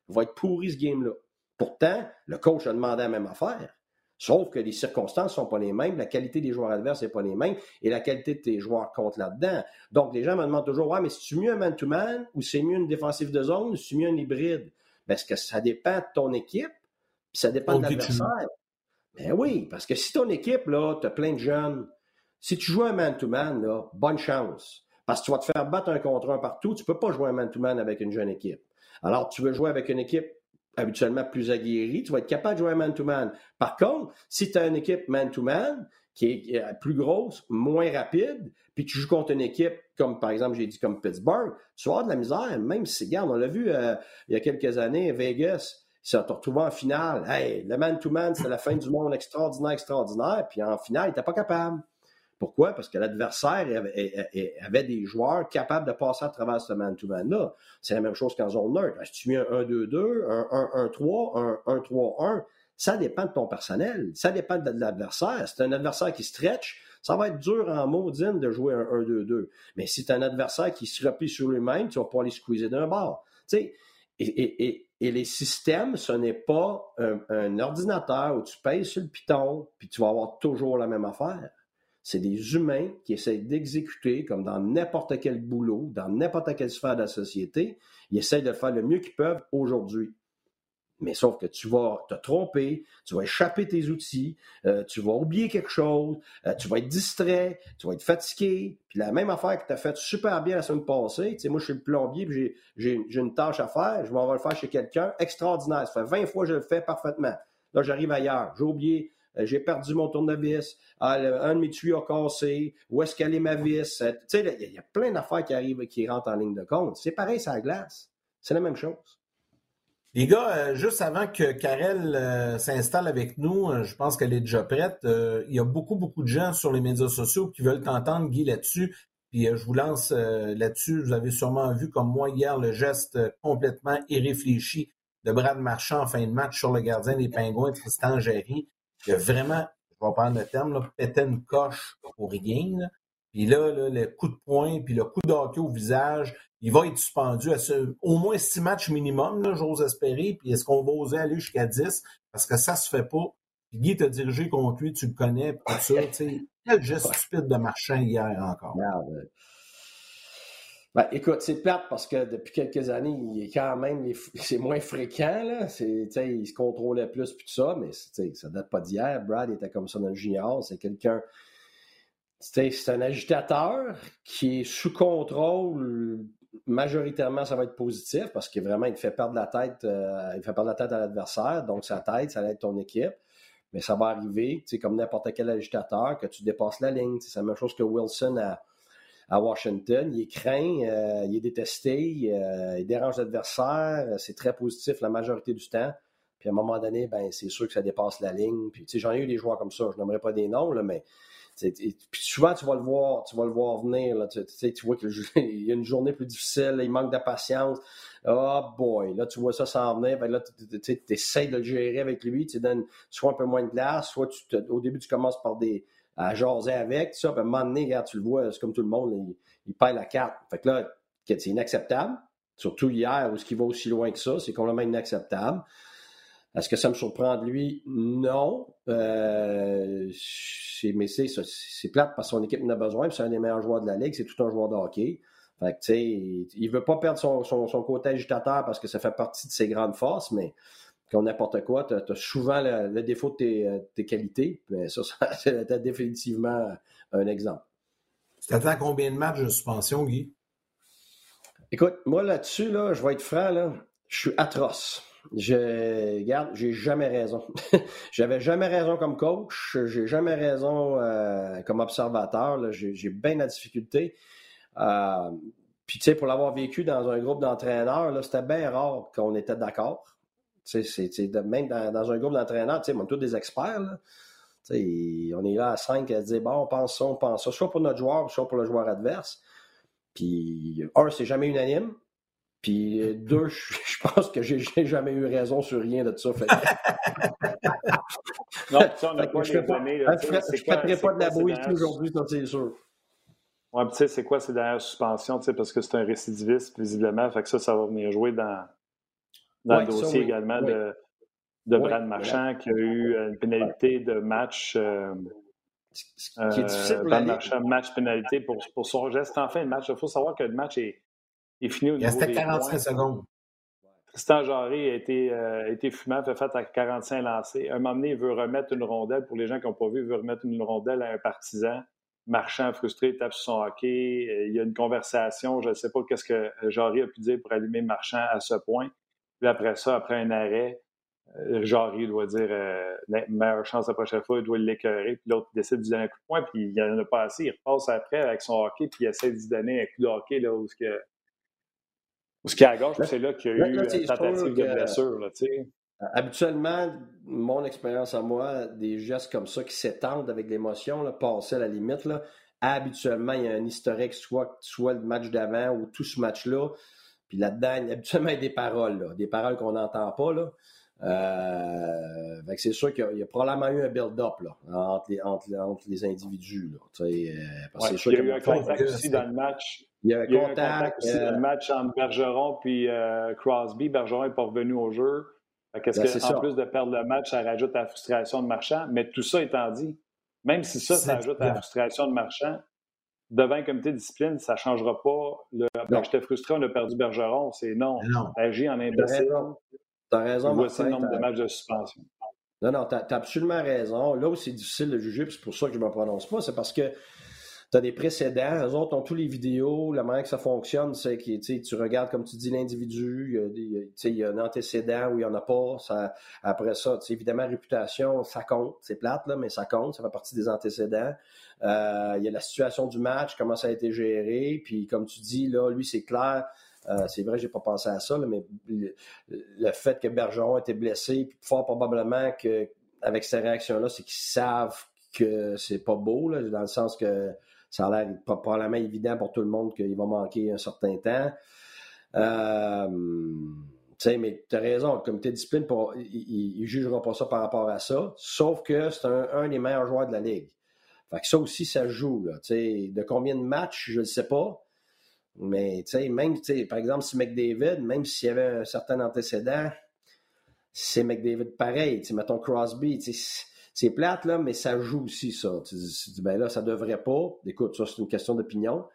va être pourri ce game-là. Pourtant, le coach a demandé la même affaire. Sauf que les circonstances ne sont pas les mêmes, la qualité des joueurs adverses n'est pas les mêmes et la qualité de tes joueurs compte là-dedans. Donc, les gens me demandent toujours Ouais, mais c'est mieux un man-to-man ou c'est mieux une défensive de zone ou c'est mieux un hybride Parce que ça dépend de ton équipe puis ça dépend de l'adversaire. Ben oui, parce que si ton équipe, là, tu as plein de jeunes, si tu joues un man-to-man, bonne chance. Parce que tu vas te faire battre un contre un partout, tu peux pas jouer un man-to-man avec une jeune équipe. Alors, tu veux jouer avec une équipe habituellement plus aguerrie, tu vas être capable de jouer un man-to-man. Par contre, si tu as une équipe man-to-man qui est plus grosse, moins rapide, puis tu joues contre une équipe comme, par exemple, j'ai dit comme Pittsburgh, tu vas avoir de la misère, même si, regarde, on l'a vu euh, il y a quelques années, Vegas, ils se sont retrouvés en finale. Hey, le man-to-man, c'est la fin du monde extraordinaire, extraordinaire, puis en finale, il n'était pas capable. Pourquoi? Parce que l'adversaire avait, des joueurs capables de passer à travers ce man-to-man-là. C'est la même chose qu'en zone neutre. Si tu mets un 1-2-2, un 1-1-3, un 1-3-1, ça dépend de ton personnel. Ça dépend de l'adversaire. Si c'est un adversaire qui stretch, ça va être dur en maudine de jouer un 1-2-2. Mais si c'est un adversaire qui se replie sur lui-même, tu vas pas aller squeezer d'un bord. Tu sais, et, les systèmes, ce n'est pas un, un, ordinateur où tu payes sur le piton, puis tu vas avoir toujours la même affaire. C'est des humains qui essayent d'exécuter, comme dans n'importe quel boulot, dans n'importe quelle sphère de la société, ils essayent de faire le mieux qu'ils peuvent aujourd'hui. Mais sauf que tu vas te tromper, tu vas échapper tes outils, euh, tu vas oublier quelque chose, euh, tu vas être distrait, tu vas être fatigué. Puis la même affaire que tu as fait super bien la semaine passée, tu sais, moi je suis le plombier, puis j'ai une tâche à faire, je vais le faire chez quelqu'un, extraordinaire. Ça fait 20 fois que je le fais parfaitement. Là, j'arrive ailleurs, j'ai oublié euh, j'ai perdu mon tournevis, ah, un de mes tuyaux a cassé, où est-ce qu'elle est ma vis? Tu sais, il y, a plein d'affaires qui arrivent, qui rentrent en ligne de compte. C'est pareil, ça glace. C'est la même chose. Les gars, euh, juste avant que Karel s'installe avec nous, je pense qu'elle est déjà prête. il y a beaucoup, beaucoup de gens sur les médias sociaux qui veulent t'entendre, Guy, là-dessus. Puis je vous lance là-dessus. Vous avez sûrement vu, comme moi hier, le geste complètement irréfléchi de Brad Marchand en fin de match sur le gardien des Pingouins, Tristan Géry il a vraiment, je vais prendre le terme, là, pété une coche pour rien. Puis là, le coup de poing, puis le coup d'hockey au visage, il va être suspendu à ce, au moins six matchs minimum, j'ose espérer. Puis est-ce qu'on va oser aller jusqu'à 10? Parce que ça se fait pas. Puis Guy t'a dirigé contre lui, tu le connais, tout ça. Quel geste stupide de marchand hier encore. Ben, écoute, c'est plate parce que depuis quelques années, il est quand même, c'est moins fréquent, là. C'est, il se contrôlait plus, puis tout ça, mais ça date pas d'hier. Brad était comme ça dans le junior. C'est quelqu'un, c'est un agitateur qui est sous contrôle. Majoritairement, ça va être positif parce que vraiment, il fait perdre la tête, euh, il fait perdre la tête à l'adversaire. Donc, sa tête, ça va être ton équipe. Mais ça va arriver, comme n'importe quel agitateur, que tu dépasses la ligne. C'est la même chose que Wilson à Washington. Il est craint, euh, il est détesté, euh, il dérange l'adversaire. C'est très positif la majorité du temps. Puis à un moment donné, ben, c'est sûr que ça dépasse la ligne. Puis j'en ai eu des joueurs comme ça. Je n'aimerais pas des noms, là, mais puis souvent, tu vas le voir, tu vas le voir venir. Tu, vois qu'il y a une journée plus difficile, il manque de patience. Oh boy, là, tu vois ça s'en venir. Ben là, tu essaies de le gérer avec lui. Tu donnes soit un peu moins de glace, soit au début, tu commences par des, à jaser avec, ça. Puis à un moment donné, tu le vois, c'est comme tout le monde, il, il la carte. Fait que là, c'est inacceptable. Surtout hier, où ce qui va aussi loin que ça, c'est complètement inacceptable. Est-ce que ça me surprend de lui? Non. Euh, mais c'est plate parce que son équipe en a besoin. C'est un des meilleurs joueurs de la Ligue. C'est tout un joueur de hockey. Fait que, il veut pas perdre son, son, son, côté agitateur parce que ça fait partie de ses grandes forces, mais comme n'importe quoi, tu as, souvent le, défaut de tes, euh, tes qualités. Mais ça, c'est définitivement un exemple. Tu t'attends combien de matchs de suspension, Guy? Écoute, moi là-dessus, là, je vais être franc, là, je suis atroce. Je regarde, j'ai jamais raison. J'avais jamais raison comme coach, j'ai jamais raison euh, comme observateur. J'ai bien la difficulté. Euh, puis tu sais, pour l'avoir vécu dans un groupe d'entraîneurs, c'était bien rare qu'on était d'accord. Même dans, un groupe d'entraîneurs, tu sais, on tous des experts. on est là à 5 à dire, bon, on pense ça, on pense ça, soit pour notre joueur, soit pour le joueur adverse. Puis, un, c'est jamais unanime. Puis, deux, je pense que j'ai jamais eu raison sur rien de ça. Fait. non, ça, on n'a pas les données. Je ne ferai pas de la bouille aujourd'hui, ça, c'est sûr. Oui, tu sais, c'est quoi ces dernières suspensions, tu sais, parce que c'est un récidiviste, visiblement. Fait que ça, ça va venir jouer dans, dans le dossier également de, de Brad Marchand, qui a eu une pénalité de match. Euh, qui est difficile pour Brad Marchand, match pénalité pour, pour son geste en fin de match. Il faut savoir que le match est, est fini au Il restait 45 secondes. Tristan Jarry a été, euh, été fumant, fait fait à 45 lancés. Un moment donné, il veut remettre une rondelle, pour les gens qui n'ont pas vu, il veut remettre une rondelle à un partisan. Marchand frustré tape sur son hockey. Euh, il y a une conversation. Je ne sais pas qu'est-ce que Jarry a pu dire pour allumer Marchand à ce point. Puis après ça, après un arrêt, euh, Jarry doit dire euh, meilleure chance la prochaine fois, il doit l'écœurer. Puis l'autre décide de lui donner un coup de poing, puis il n'en a pas assez. Il repasse après avec son hockey, puis il essaie de lui donner un coup de hockey là, où Où ce qui est à gauche, c'est là qu'il y a eu une tentative de blessure. Là, Habituellement, mon expérience à moi, des gestes comme ça qui s'étendent avec l'émotion, passer à la limite, là, habituellement, il y a un historique, soit, soit le match d'avant ou tout ce match-là. Puis là-dedans, habituellement, il y a des paroles, des paroles qu'on n'entend pas. Là. Euh, c'est sûr qu'il y, a probablement eu un build-up entre, les, entre, entre les individus. Là, euh, parce ouais, sûr il y a eu un contact aussi dans le match. Il y a, un contact, aussi dans le euh, match entre Bergeron et euh, Crosby. Bergeron n'est pas revenu au jeu. Qu'est-ce ben, que, en plus de perdre le match, ça rajoute à la frustration de Marchand? Mais tout ça étant dit, même si ça, ça ajoute à la frustration de Marchand, devant un comité de discipline, ça ne changera pas. Le, ben, j'étais frustré, on a perdu Bergeron. C'est non. non. Agis en imbécile. Tu as raison. Voici le nombre de matchs de suspension. Non, non, tu as, absolument raison. Là où c'est difficile de juger, c'est pour ça que je ne me prononce pas, c'est parce que tu as des précédents. Eux autres ont tous les vidéos. La manière que ça fonctionne, c'est que tu regardes, comme tu dis, l'individu. Il, y a un antécédent ou il n'y en a pas. Après ça, évidemment, réputation, ça compte. C'est plate, là, mais ça compte. Ça fait partie des antécédents. Euh, il y a la situation du match, comment ça a été géré. Puis, comme tu dis, là, lui, c'est clair. Euh, c'est vrai, j'ai pas pensé à ça, mais le, fait que Bergeron été blessé, fort probablement qu'avec ces réactions-là, c'est qu'ils savent que c'est pas beau, dans le sens que ça a l'air probablement évident pour tout le monde qu'il va manquer un certain temps. Euh, mais tu as raison, le comité de discipline, il ne jugera pas ça par rapport à ça, sauf que c'est un, des meilleurs joueurs de la Ligue. Fait que ça aussi, ça joue. Là, de combien de matchs, je ne sais pas. Mais même, par exemple, si McDavid, même s'il y avait un certain antécédent, c'est McDavid pareil. Mettons Crosby, c'est plate, là, mais ça joue aussi, ça. Tu dis, ben là, ça devrait pas. Écoute, ça, c'est une question d'opinion.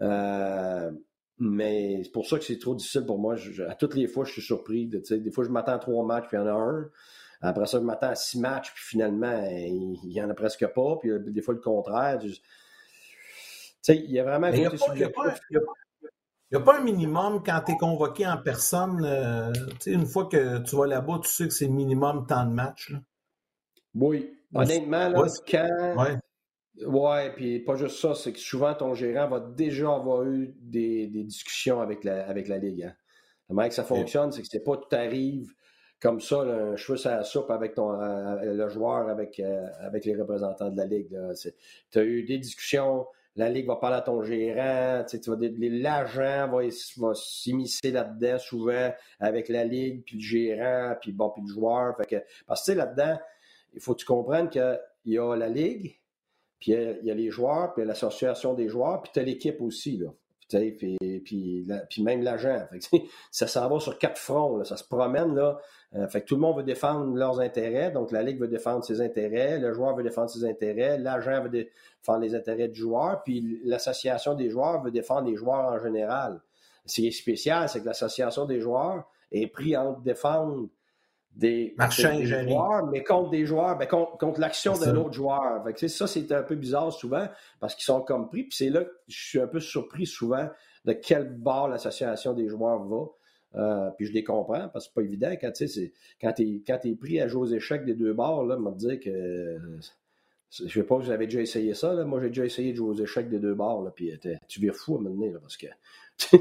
Euh, mais c'est pour ça que c'est trop difficile pour moi. à toutes les fois, je suis surpris. De, des fois, je m'attends à trois matchs, puis il y en a un. Après ça, je m'attends à six matchs, puis finalement, il n'y en a presque pas. Puis euh, des fois, le contraire. Tu sais, il y a vraiment... Il n'y a, pas un minimum quand tu es convoqué en personne. Euh, une fois que tu vas là-bas, tu sais que c'est minimum temps de match. Là. Oui. Honnêtement, là, quand. Ouais. Ouais, puis pas juste ça, c'est que souvent ton gérant va déjà avoir eu des, discussions avec la, avec la Ligue. Hein. La manière que ça fonctionne, c'est que c'est pas tout arrive comme ça, un cheveu sur la soupe avec ton, euh, le joueur, avec, euh, avec les représentants de la Ligue. Tu as eu des discussions, la Ligue va parler à ton gérant, tu vas, l'agent va, va s'immiscer là-dedans souvent avec la Ligue, puis le gérant, puis bon, puis le joueur. Fait que, parce que là-dedans, il faut que tu comprennes qu'il y a la Ligue, puis il y a les joueurs, puis l'association des joueurs, puis tu as l'équipe aussi. Là. Puis, même l'agent. Ça s'en va sur quatre fronts. Ça se promène. Là. Euh, fait que tout le monde veut défendre leurs intérêts. Donc, la Ligue veut défendre ses intérêts. Le joueur veut défendre ses intérêts. L'agent veut défendre les intérêts du joueur. Puis l'association des joueurs veut défendre les joueurs en général. Ce qui est spécial, c'est que l'association des joueurs est pris entre défendre des, joueurs, mais contre des joueurs, ben, contre, l'action d'un autre joueur. ça, c'est un peu bizarre souvent parce qu'ils sont compris. Puis c'est là que je suis un peu surpris souvent de quel bord l'association des joueurs va. Euh, puis je les comprends parce que c'est pas évident quand tu quand es, pris à jouer aux échecs des deux bords, là, me dire que je ne sais pas si vous avez déjà essayé ça. Là. Moi, j'ai déjà essayé de jouer aux échecs des deux bords. Là, puis tu viens fou à me donner, parce que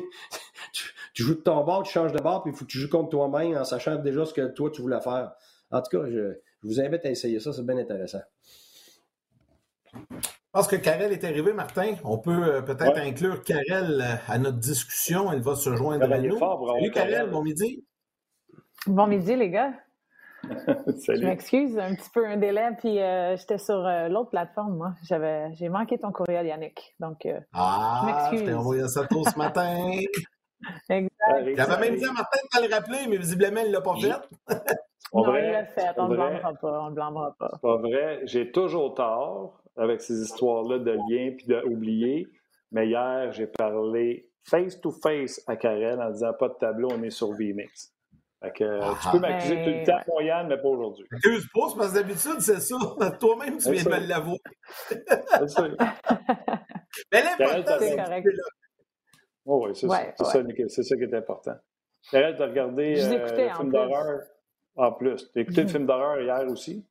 tu, joues de ton bord, tu changes de bord, puis il faut que tu joues contre toi-même en sachant déjà ce que toi, tu voulais faire. En tout cas, je, vous invite à essayer ça, c'est bien intéressant. Je pense que Karel est arrivé, Martin. On peut euh, peut-être inclure Karel euh, à notre discussion. Elle va se joindre à nous. Salut Karel, bon midi. Bon midi, les gars. Je m'excuse, un petit peu un délai, puis euh, j'étais sur l'autre plateforme, moi. J'avais, j'ai manqué ton courriel, Yannick. Donc, ah, je m'excuse. Je t'ai envoyé ça tôt ce matin. exact. J'avais même dit à Martin de le rappeler, mais visiblement, il ne l'a pas fait. non, il l'a fait. On ne le blâmera pas. On le blâmera pas. C'est pas vrai. J'ai toujours tort avec ces histoires-là de liens puis d'oublier. Mais hier, j'ai parlé face-to-face à Karen en disant pas de tableau, on est sur VMix. Fait que, tu ah, peux m'accuser tout le temps, mon Yann, mais pas aujourd'hui. Excuse pas, parce que d'habitude, c'est ça. Toi-même, tu viens de me l'avouer. c'est ça. mais l'important, c'est correct. Oh, oui, c'est ça, c'est ça qui est important. Karel, tu as regardé euh, le film d'horreur? En plus. Tu as écouté le film d'horreur hier aussi?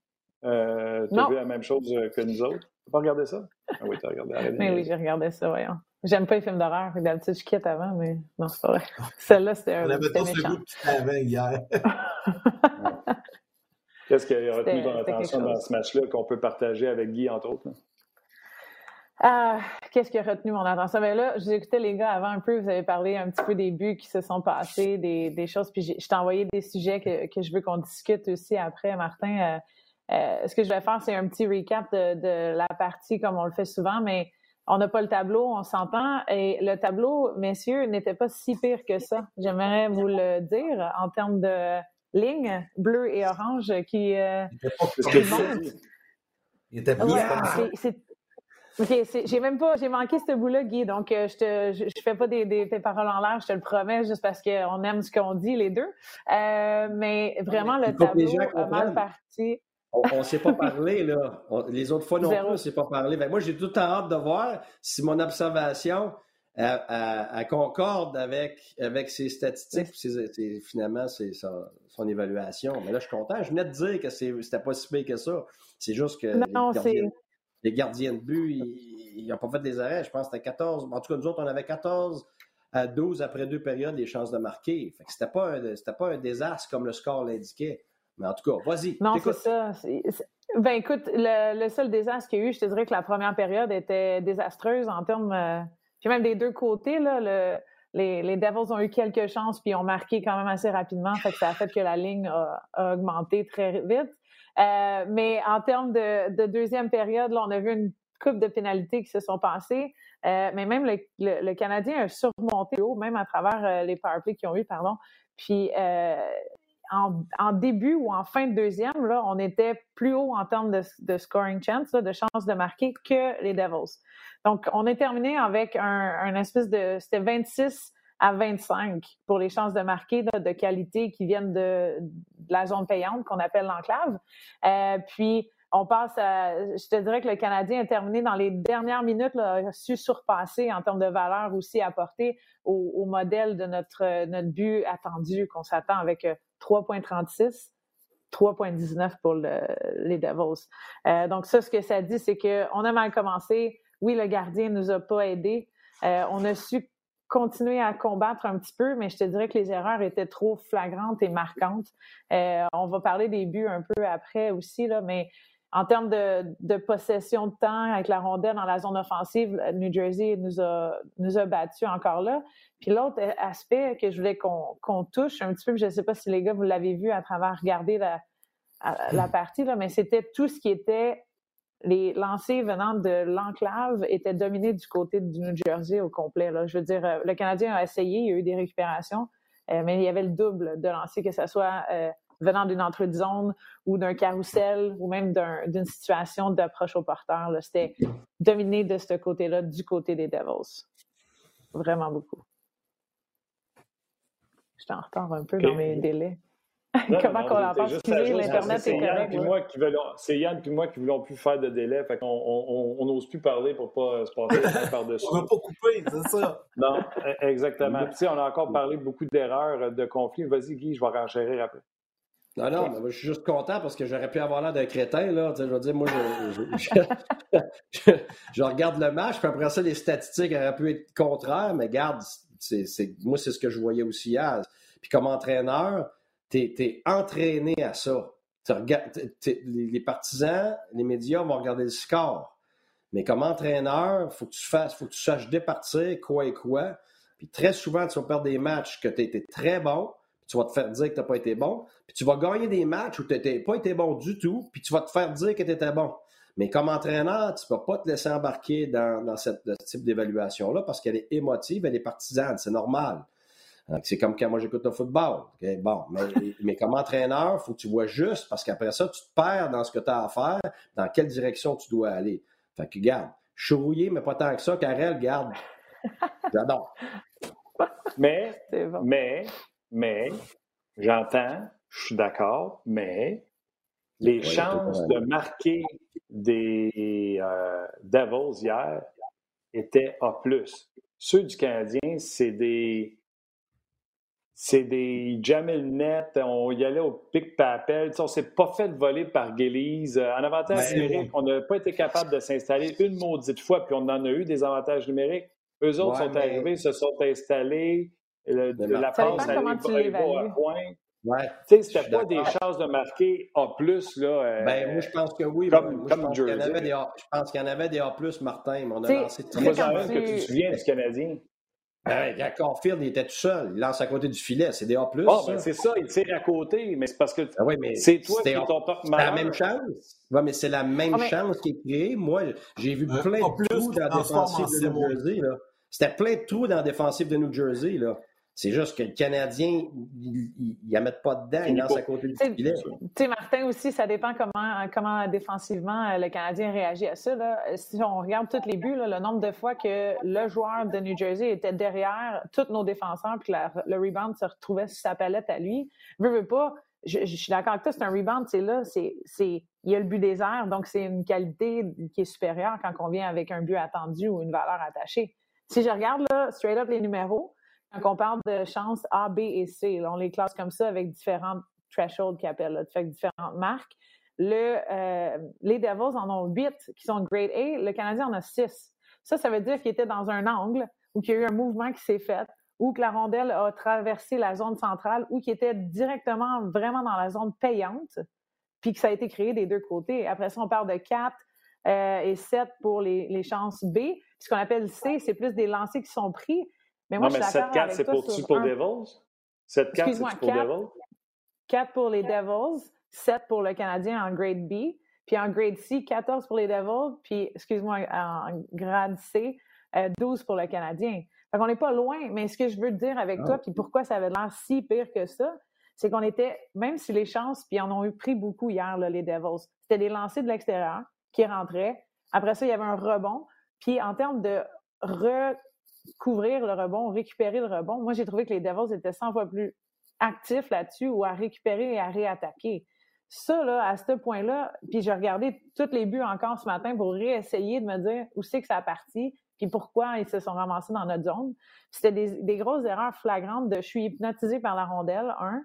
Euh, tu as vu la même chose que nous autres? Tu pas regardé ça? Ah oui, tu as regardé. mais oui, j'ai regardé ça, voyons. J'aime pas les films d'horreur. D'habitude, je quitte avant, mais non, c'est pas vrai. Celle-là, c'était un. On avait tous le goût avant hier. Qu'est-ce qui a retenu ton attention dans ce match-là qu'on peut partager avec Guy, entre autres? Ah, qu'est-ce qui a retenu mon attention? Mais ben là, écouté les gars avant un peu, vous avez parlé un petit peu des buts qui se sont passés, des, des choses, puis je t'ai envoyé des sujets que, que je veux qu'on discute aussi après, Martin. Euh, euh, ce que je vais faire, c'est un petit recap de, la partie comme on le fait souvent, mais on n'a pas le tableau, on s'entend. Et le tableau, messieurs, n'était pas si pire que ça. J'aimerais vous le dire en termes de lignes bleues et oranges qui, euh, montent. Il était bleu. OK, j'ai même pas, j'ai manqué ce bout-là, Guy. Donc, euh, je te, je, fais pas des, des, paroles en l'air, je te le promets, juste parce qu'on aime ce qu'on dit les deux. mais vraiment, le tableau a mal parti on ne s'est pas parlé, là. les autres fois non plus, on ne s'est pas parlé. Ben, moi, j'ai tout hâte de voir si mon observation concorde avec, avec ses statistiques, puis finalement, son, évaluation. Mais là, je suis content. Je venais de dire que c'était pas si pire que ça. C'est juste que les, gardiens, de but, ils n'ont pas fait des arrêts. Je pense que c'était 14. En tout cas, nous autres, on avait 14 à 12 après deux périodes les chances de marquer. C'était pas, pas un désastre comme le score l'indiquait. Mais en tout cas, vas-y. Non, c'est ça. Ben écoute, le, seul désastre qu'il y a eu, je te dirais que la première période était désastreuse en termes. Euh, puis même des deux côtés, là, le, les, les, Devils ont eu quelques chances puis ont marqué quand même assez rapidement. Fait que ça a fait que la ligne a, augmenté très vite. Euh, mais en termes de, deuxième période, on a vu une coupe de pénalités qui se sont passées. Euh, mais même le, Canadien a surmonté haut, même à travers les powerplays qu'ils ont eu, pardon. Puis en, début ou en fin de deuxième, là, on était plus haut en termes de, scoring chance, de chance de marquer que les Devils. Donc, on est terminé avec un, espèce de... C'était 26 à 25 pour les chances de marquer de qualité qui viennent de, la zone payante qu'on appelle l'enclave. Euh, puis, on passe à, je te dirais que le Canadien a terminé dans les dernières minutes, a su surpasser en termes de valeur aussi apportée au, modèle de notre, notre but attendu qu'on s'attend avec euh, 3,36. 3,19 pour les Devils. Euh, donc ça, ce que ça dit, c'est qu'on a mal commencé. Oui, le gardien nous a pas aidés. Euh, on a su continuer à combattre un petit peu, mais je te dirais que les erreurs étaient trop flagrantes et marquantes. Euh, on va parler des buts un peu après aussi, là, mais en termes de, possession de temps avec la rondelle dans la zone offensive, New Jersey nous a, nous a battus encore là. Puis l'autre aspect que je voulais qu'on touche un petit peu, je ne sais pas si les gars, vous l'avez vu à travers regarder la, la partie, là, mais c'était tout ce qui était les lancers venant de l'enclave étaient dominés du côté du New Jersey au complet. Là. Je veux dire, euh, le Canadien a essayé, il y a eu des récupérations, euh, mais il y avait le double de lancers, que ce soit euh, venant d'une entrée de zone ou d'un carrousel ou même d'une situation d'approche au porteur. C'était dominé de ce côté-là, du côté des Devils. Vraiment beaucoup. J'étais en retard un peu dans mes délais. Comment qu'on l'entend? Excusez, l'Internet est, correct. C'est Yann et moi qui voulons plus faire de délai. Fait qu'on on n'ose plus parler pour pas se passer par-dessus. on ne va pas couper, c'est ça. non, e, exactement. Puis, on a encore parlé beaucoup d'erreurs, de conflits. Vas-y, Guy, je vais renchérir après. Non, non, mais moi, je suis juste content parce que j'aurais pu avoir l'air d'un crétin. Là. je veux dire, moi, je, regarde le match, puis après ça, les statistiques auraient pu être contraires, mais garde, moi, c'est ce que je voyais aussi hier. Puis comme entraîneur, tu es, entraîné à ça. les partisans, les médias vont regarder le score. Mais comme entraîneur, il faut que tu fasses, faut que tu saches départir quoi et quoi. Puis très souvent, tu vas perdre des matchs que tu été très bon, puis tu vas te faire dire que tu n'as pas été bon. Puis tu vas gagner des matchs où tu n'as pas été bon du tout, puis tu vas te faire dire que tu étais bon. Mais comme entraîneur, tu ne peux pas te laisser embarquer dans, dans ce type d'évaluation-là parce qu'elle est émotive, elle est partisane, c'est normal. C'est comme quand moi j'écoute le football. Bon, mais, mais, comme entraîneur, il faut que tu vois juste parce qu'après ça, tu te perds dans ce que tu as à faire, dans quelle direction tu dois aller. Fait que garde, je suis rouillé, mais pas tant que ça. Karel, garde. J'adore. Mais, mais, mais, j'entends, je suis d'accord, mais les chances de marquer des euh, Devils hier étaient A. Ceux du Canadien, c'est des. C'est des Jamel net, on y allait au pic papel. On s'est pas fait voler par Guélise. En avantage ben, numérique, on n'a pas été capable de s'installer une maudite fois, puis on en a eu des avantages numériques. Eux autres sont arrivés, se sont installés. la passe à point. Ouais. Tu sais, c'était pas des chances de marquer A+, là. Euh, ben, moi, je pense que oui. Comme, comme je, pense avait des A, je pense qu'il y en avait des A+, Martin, mais on a lancé très Moi, j'en que tu te souviens du Canadien. Ben, quand Caulfield, il était tout seul. Il lance à côté du filet. C'est des A+. Oh, ben, c'est ça. Il tire à côté. Mais c'est parce que ah oui, c'est toi qui ton C'est la même chance. Oui, mais c'est la même ah, chance qui est créée. Moi, j'ai vu plein de trous dans la défensive de New Jersey. C'était plein de trous dans la défensive de New Jersey. Là. C'est juste que le Canadien, il ne mettent pas dedans, il lance à côté du filet. Tu sais, Martin aussi, ça dépend comment, comment défensivement euh, le Canadien réagit à ça. Là. Si on regarde tous les buts, le nombre de fois que le joueur de New Jersey était derrière tous nos défenseurs, puis le rebound se retrouvait sur sa palette à lui, veut, veut pas, je, suis d'accord avec toi, c'est un rebound, c'est là, c'est, il y a le but des airs, donc c'est une qualité qui est supérieure quand on vient avec un but attendu ou une valeur attachée. Si je regarde là, straight up les numéros, quand on parle de chances A, B et C, on les classe comme ça avec différentes thresholds qu'ils appellent, fait différentes marques. Le, euh, les Devils en ont huit qui sont grade A, le Canadien en a six. Ça, ça veut dire qu'il était dans un angle ou qu'il y a eu un mouvement qui s'est fait ou que la rondelle a traversé la zone centrale ou qui était directement vraiment dans la zone payante, puis que ça a été créé des deux côtés. Après ça, on parle de 4 euh, et 7 pour les, les chances B. Ce qu'on appelle C, c'est plus des lancers qui sont pris. Mais moi, non, mais 7-4, c'est pour, pour Devils? 7-4, c'est pour Devils? 4 pour les Devils, 7 pour le Canadien en grade B, puis en grade C, 14 pour les Devils, puis, excuse-moi, en grade C, 12 euh, pour le Canadien. Fait qu'on n'est pas loin, mais ce que je veux te dire avec toi, ah. puis pourquoi ça avait l'air si pire que ça, c'est qu'on était, même si les chances, puis en ont eu pris beaucoup hier, là, les Devils, c'était des lancers de l'extérieur qui rentraient. Après ça, il y avait un rebond. Puis en termes de recouvrir le rebond, récupérer le rebond, moi, j'ai trouvé que les Devils étaient 100 fois plus actifs là-dessus ou à récupérer et à réattaquer. Ça, là, à ce point-là, puis j'ai regardé tous les buts encore ce matin pour réessayer de me dire où c'est que ça a parti, puis pourquoi ils se sont ramassés dans notre zone. C'était des, grosses erreurs flagrantes de je suis hypnotisé par la rondelle, un.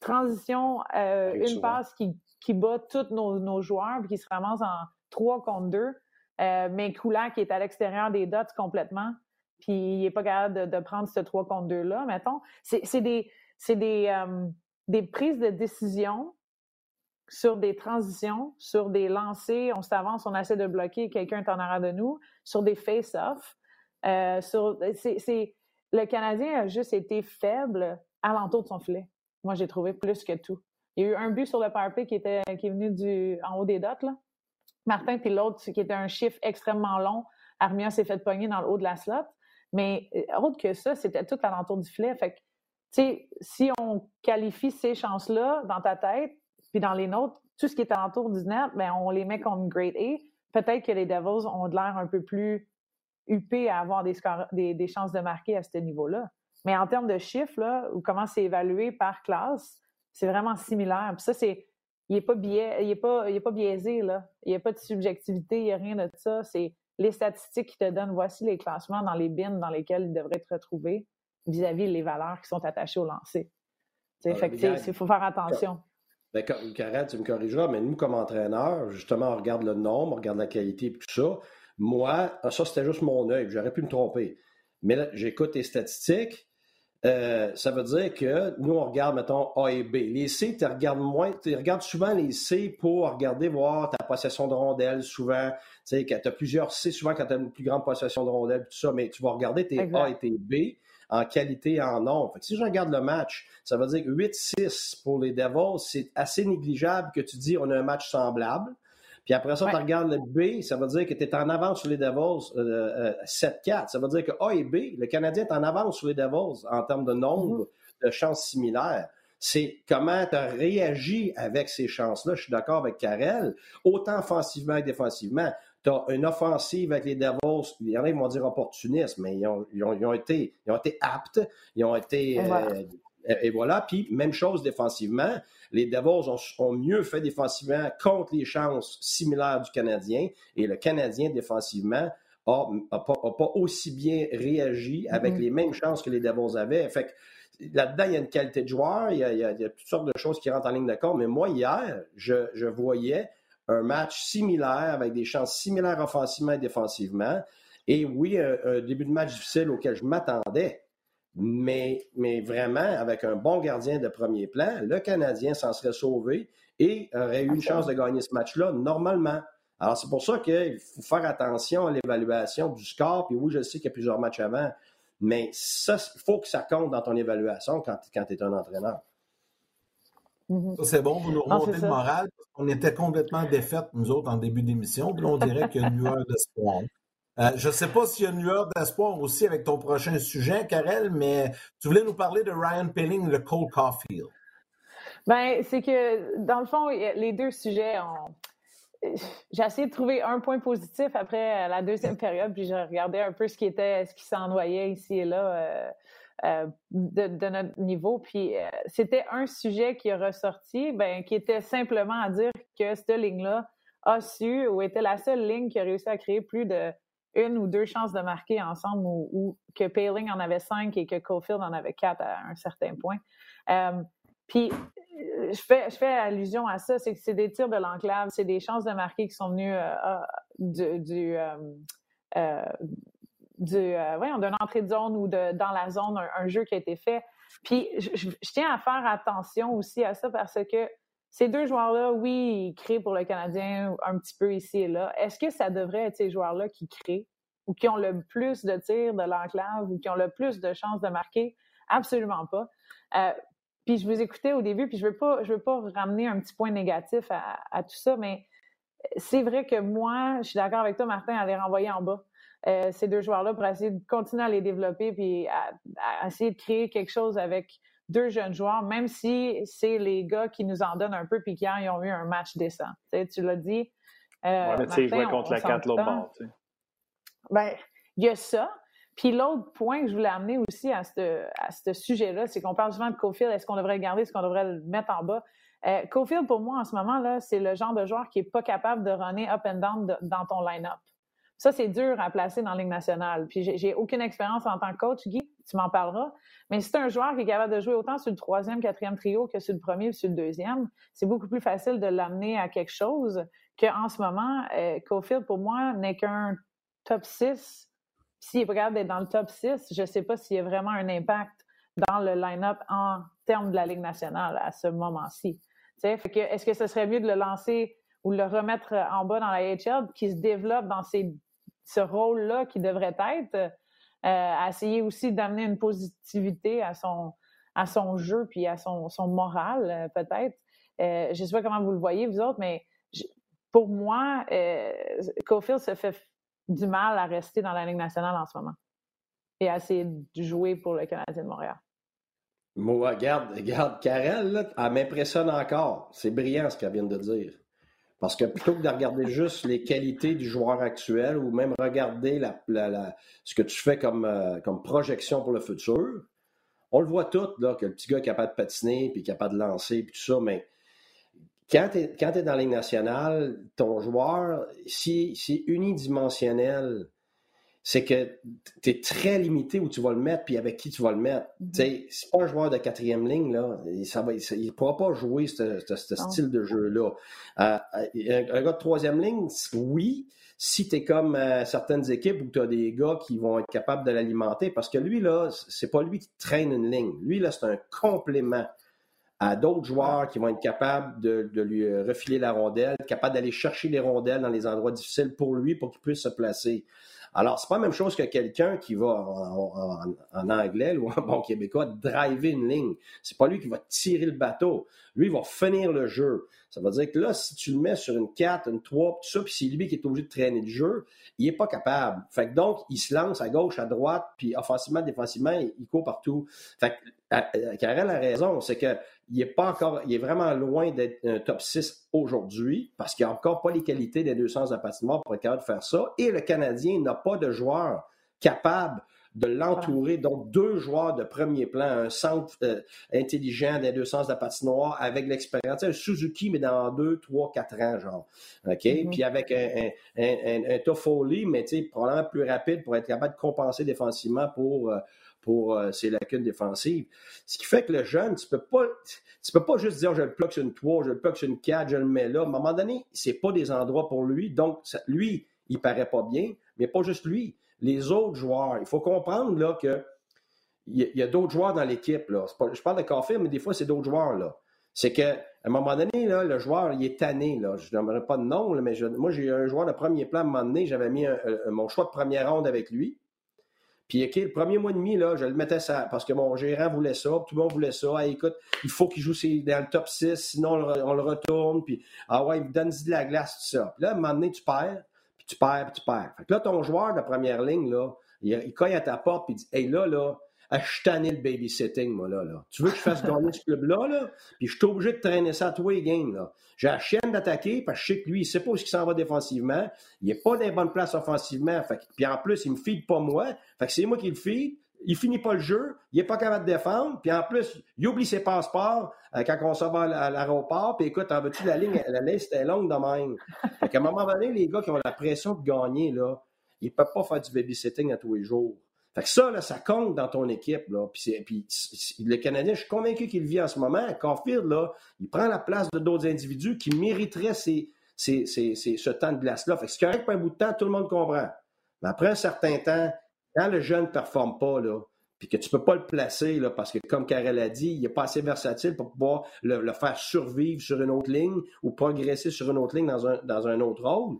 Transition, euh, une passe qui, qui bat tous nos, joueurs, puis qui se ramasse en 3 contre 2. Euh, mais Koulak qui est à l'extérieur des dots complètement, puis il n'est pas capable de, prendre ce 3 contre 2-là, mettons. C'est des, des, euh, des prises de décision sur des transitions, sur des lancers, on s'avance, on essaie de bloquer, quelqu'un est en arrière de nous, sur des face-off. Euh, c'est, le Canadien a juste été faible à l'entour de son filet. Moi, j'ai trouvé plus que tout. Il y a eu un but sur le powerplay qui, était, qui est venu du, en haut des dots, là. Martin, puis l'autre, qui était un chiffre extrêmement long. Armia s'est fait pogner dans le haut de la slot. Mais euh, autre que ça, c'était tout à l'entour du filet. Fait que, tu sais, si on qualifie ces chances-là dans ta tête, puis dans les nôtres, tout ce qui est alentour du net, ben, on les met comme grade A. Peut-être que les Devils ont de l'air un peu plus huppés à avoir des, des, chances de marquer à ce niveau-là. Mais en termes de chiffres, ou comment c'est évalué par classe, c'est vraiment similaire. Puis ça, c'est. Il n'est pas, il pas, il pas biaisé, là. Il n'y a pas de subjectivité, il n'y a rien de ça. C'est les statistiques qui te donnent voici les classements dans les bins dans lesquels ils devraient être retrouvés vis-à-vis les valeurs qui sont attachées au lancer. Ah, fait il faut faire attention. Ben, Karel, tu me corrigeras, mais nous, comme entraîneurs, justement, on regarde le nombre, on regarde la qualité et tout ça. Moi, ah, ça, c'était juste mon œil, j'aurais pu me tromper. Mais là, j'écoute les statistiques. Euh, ça veut dire que nous, on regarde, mettons, A et B. Les C, tu regardes moins, tu regardes souvent les C pour regarder, voir ta possession de rondelles, souvent. Tu sais, tu as plusieurs C, souvent quand tu as une plus grande possession de rondelles, tout ça, mais tu vas regarder tes A et tes B en qualité et en nombre. si je regarde le match, ça veut dire que 8-6 pour les Devils, c'est assez négligeable que tu dis on a un match semblable. Puis après ça, tu regardes le B, ça veut dire que tu es en avance sur les Devils 7-4. Euh, euh, ça veut dire que A et B, le Canadien est en avance sur les Devils en termes de nombre mm-hmm. de chances similaires. C'est comment tu as réagi avec ces chances-là. Je suis d'accord avec Karel, autant offensivement que défensivement. Tu as une offensive avec les Devils, il y en a qui vont dire opportunistes, mais ils ont, été, ils ont été aptes, ils ont été. Euh, et voilà. Puis, même chose défensivement. Les Devils ont, mieux fait défensivement contre les chances similaires du Canadien. Et le Canadien, défensivement, n'a pas, aussi bien réagi avec mm-hmm. les mêmes chances que les Devils avaient. Fait là-dedans, il y a une qualité de joueur, il y, a, toutes sortes de choses qui rentrent en ligne de compte. Mais moi, hier, je, voyais un match similaire avec des chances similaires offensivement et défensivement. Et oui, un début de match difficile auquel je m'attendais. Mais, mais vraiment, avec un bon gardien de premier plan, le Canadien s'en serait sauvé et aurait eu une chance de gagner ce match-là normalement. Alors, c'est pour ça qu'il faut faire attention à l'évaluation du score. Puis oui, je sais qu'il y a plusieurs matchs avant, mais ça, il faut que ça compte dans ton évaluation quand, quand tu es un entraîneur. Mm-hmm. Ça, c'est bon, vous nous remontez le moral. On était complètement défaites, nous autres, en début d'émission. Puis on dirait qu'il y a une lueur d'espoir. Euh, je ne sais pas s'il y a une lueur d'espoir aussi avec ton prochain sujet, Karel, mais tu voulais nous parler de Ryan Pilling, le Cole Caulfield. Ben, c'est que, dans le fond, les deux sujets ont. J'ai essayé de trouver un point positif après la deuxième période, puis j'ai regardé un peu ce qui était, ce qui s'envoyait ici et là euh, euh, de, notre niveau. Puis c'était un sujet qui est ressorti, ben, qui était simplement à dire que cette ligne-là a su ou était la seule ligne qui a réussi à créer plus de une ou deux chances de marquer ensemble ou, que Paling en avait cinq et que Cofield en avait quatre à un certain point. Euh, puis, euh, je fais, je fais allusion à ça, c'est que c'est des tirs de l'enclave, c'est des chances de marquer qui sont venues euh, du, du, du d'une entrée de zone ou de, dans la zone, un, jeu qui a été fait. Puis, je, tiens à faire attention aussi à ça parce que ces deux joueurs-là, oui, ils créent pour le Canadien un petit peu ici et là. Est-ce que ça devrait être ces joueurs-là qui créent ou qui ont le plus de tirs de l'enclave ou qui ont le plus de chances de marquer? Absolument pas. Euh, puis je vous écoutais au début, puis je veux pas, je veux pas ramener un petit point négatif à, tout ça, mais c'est vrai que moi, je suis d'accord avec toi, Martin, à les renvoyer en bas. Euh, ces deux joueurs-là pour essayer de continuer à les développer puis à, essayer de créer quelque chose avec deux jeunes joueurs, même si c'est les gars qui nous en donnent un peu puis qui ont eu un match décent. tu l'as dit. Euh, ouais, tu sais, contre la 4 l'autre bord. Ben, il y a ça. Puis l'autre point que je voulais amener aussi à ce à ce sujet-là, c'est qu'on parle souvent de Cofield. Est-ce qu'on devrait le garder? Est-ce qu'on devrait le mettre en bas? Euh, Cofield, pour moi, en ce moment, là, c'est le genre de joueur qui n'est pas capable de runner up and down dans ton line-up. Ça, c'est dur à placer dans la Ligue nationale. Puis j'ai aucune expérience en tant que coach, Guy, tu m'en parleras. Mais si c'est un joueur qui est capable de jouer autant sur le troisième, quatrième trio que sur le premier ou sur le deuxième, c'est beaucoup plus facile de l'amener à quelque chose qu'en ce moment, euh, Cofield, pour moi, n'est qu'un top 6. S'il est capable d'être dans le top 6, je ne sais pas s'il y a vraiment un impact dans le line-up en termes de la Ligue nationale à ce moment-ci. Est-ce que ce serait mieux de le lancer ou le remettre en bas dans la HL, qui se développe dans ce rôle-là qui devrait être, à essayer aussi d'amener une positivité à son, à son jeu puis à son, son moral, euh, peut-être. Euh, je ne sais pas comment vous le voyez, vous autres, mais pour moi, euh, Cofield se fait du mal à rester dans la Ligue nationale en ce moment et à essayer de jouer pour le Canadien de Montréal. Moi, regarde, regarde, Karel, elle m'impressionne encore. C'est brillant ce qu'elle vient de dire. Parce que plutôt que de regarder juste les qualités du joueur actuel ou même regarder ce que tu fais comme, euh, comme projection pour le futur, on le voit tout, là, que le petit gars est capable de patiner, puis capable de lancer, puis tout ça, mais quand tu es, dans la Ligue nationale, ton joueur, si c'est unidimensionnel, c'est que tu es très limité où tu vas le mettre puis avec qui tu vas le mettre. Mm -hmm. C'est pas un joueur de quatrième ligne, là. Ça va, il ne pourra pas jouer ce, style de jeu-là. Euh, un, gars de troisième ligne, oui, si tu es comme euh, certaines équipes où tu as des gars qui vont être capables de l'alimenter, parce que lui, là, c'est pas lui qui traîne une ligne. Lui, là, c'est un complément à d'autres joueurs qui vont être capables de, de, lui refiler la rondelle, capables d'aller chercher les rondelles dans les endroits difficiles pour lui, pour qu'il puisse se placer. Alors, c'est pas la même chose que quelqu'un qui va en, anglais ou en bon québécois driver une ligne. C'est pas lui qui va tirer le bateau. Lui, il va finir le jeu. Ça veut dire que là, si tu le mets sur une 4, une 3, tout ça, puis c'est lui qui est obligé de traîner le jeu, il n'est pas capable. Fait que donc, il se lance à gauche, à droite, puis offensivement, défensivement, il, court partout. Fait que Karel a raison, c'est que il est pas encore, il est vraiment loin d'être un top 6 aujourd'hui parce qu'il n'a encore pas les qualités des deux sens de patinoire pour être capable de faire ça. Et le Canadien n'a pas de joueur capable de l'entourer. Donc, deux joueurs de premier plan, un centre euh, intelligent des deux sens de la patinoire avec l'expérience. Un Suzuki, mais dans deux, trois, quatre ans, genre. OK? Mm-hmm. Puis avec un, un, un, Toffoli, mais probablement plus rapide pour être capable de compenser défensivement pour. Euh, pour euh, ses lacunes défensives. Ce qui fait que le jeune, tu peux pas, tu peux pas juste dire je le plug sur une 3, je le plug sur une 4, je le mets là. À un moment donné, c'est pas des endroits pour lui. Donc, lui, il paraît pas bien, mais pas juste lui. Les autres joueurs, il faut comprendre là que il y a, d'autres joueurs dans l'équipe. je parle de Caulfield, mais des fois, c'est d'autres joueurs. là. C'est qu'à un moment donné, là, le joueur, il est tanné. Là. Je n'aimerais pas de nom, mais moi, j'ai un joueur de premier plan à un moment donné, j'avais mis mon choix de première ronde avec lui. Puis, OK, le premier mois et demi, là, je le mettais ça parce que mon gérant voulait ça, tout le monde voulait ça. écoute, il faut qu'il joue dans le top 6, sinon on le, retourne. Puis, ah ouais, il donne de la glace, tout ça. Puis là, à un moment donné, tu perds, puis tu perds, puis tu perds. Fait que là, ton joueur de première ligne, là, il, cogne à ta porte, puis il dit, hey, là, là, à je le babysitting, moi, là, là. Tu veux que je fasse gagner ce club-là, là? Puis je suis obligé de traîner ça à tous les games, là. J'ai la chienne d'attaquer parce que je sais que lui, il sait pas où il s'en va défensivement. Il n'est pas dans les bonnes places offensivement. Puis en plus, il me feed pas moi. Fait que c'est moi qui le feed. Il finit pas le jeu, il est pas capable de défendre, puis en plus, il oublie ses passeports euh, quand on s'en va à l'aéroport, puis écoute, en veux-tu la ligne, liste est longue de même. Fait qu'à un moment donné, les gars qui ont la pression de gagner, là, ils peuvent pas faire du babysitting à tous les jours. Fait que ça, là, ça compte dans ton équipe. Là. Puis, puis le Canadien, je suis convaincu qu'il vit en ce moment. Caulfield, là, il prend la place de d'autres individus qui mériteraient ces, ces, ces, ce temps de glace-là. Fait que c'est correct pour un bout de temps, tout le monde comprend. Mais après un certain temps, quand le jeune ne performe pas, là, puis que tu ne peux pas le placer, là, parce que comme Karel a dit, il n'est pas assez versatile pour pouvoir le, le, faire survivre sur une autre ligne ou progresser sur une autre ligne dans un, dans un autre rôle.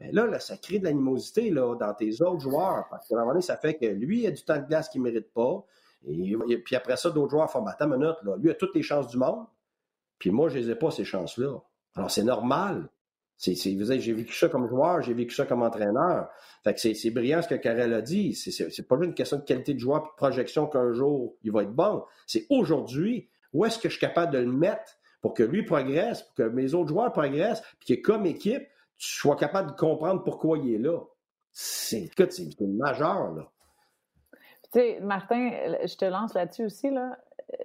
Ben là, ça crée de l'animosité dans tes autres joueurs. Parce qu'à un moment donné, ça fait que lui, il a du temps de glace qu'il ne mérite pas. Et, puis après ça, d'autres joueurs font Attends minute, là, lui a toutes les chances du monde. Puis moi, je les ai pas, ces chances-là. Alors, c'est normal. C'est, j'ai vécu ça comme joueur, j'ai vécu ça comme entraîneur. C'est, brillant ce que Karel a dit. C'est, c'est pas juste une question de qualité de joueur et de projection qu'un jour il va être bon. C'est aujourd'hui, où est-ce que je suis capable de le mettre pour que lui progresse, pour que mes autres joueurs progressent, puis que comme équipe, sois capable de comprendre pourquoi il est là. C'est majeur, là. Tu sais, Martin, je te lance là-dessus aussi, là.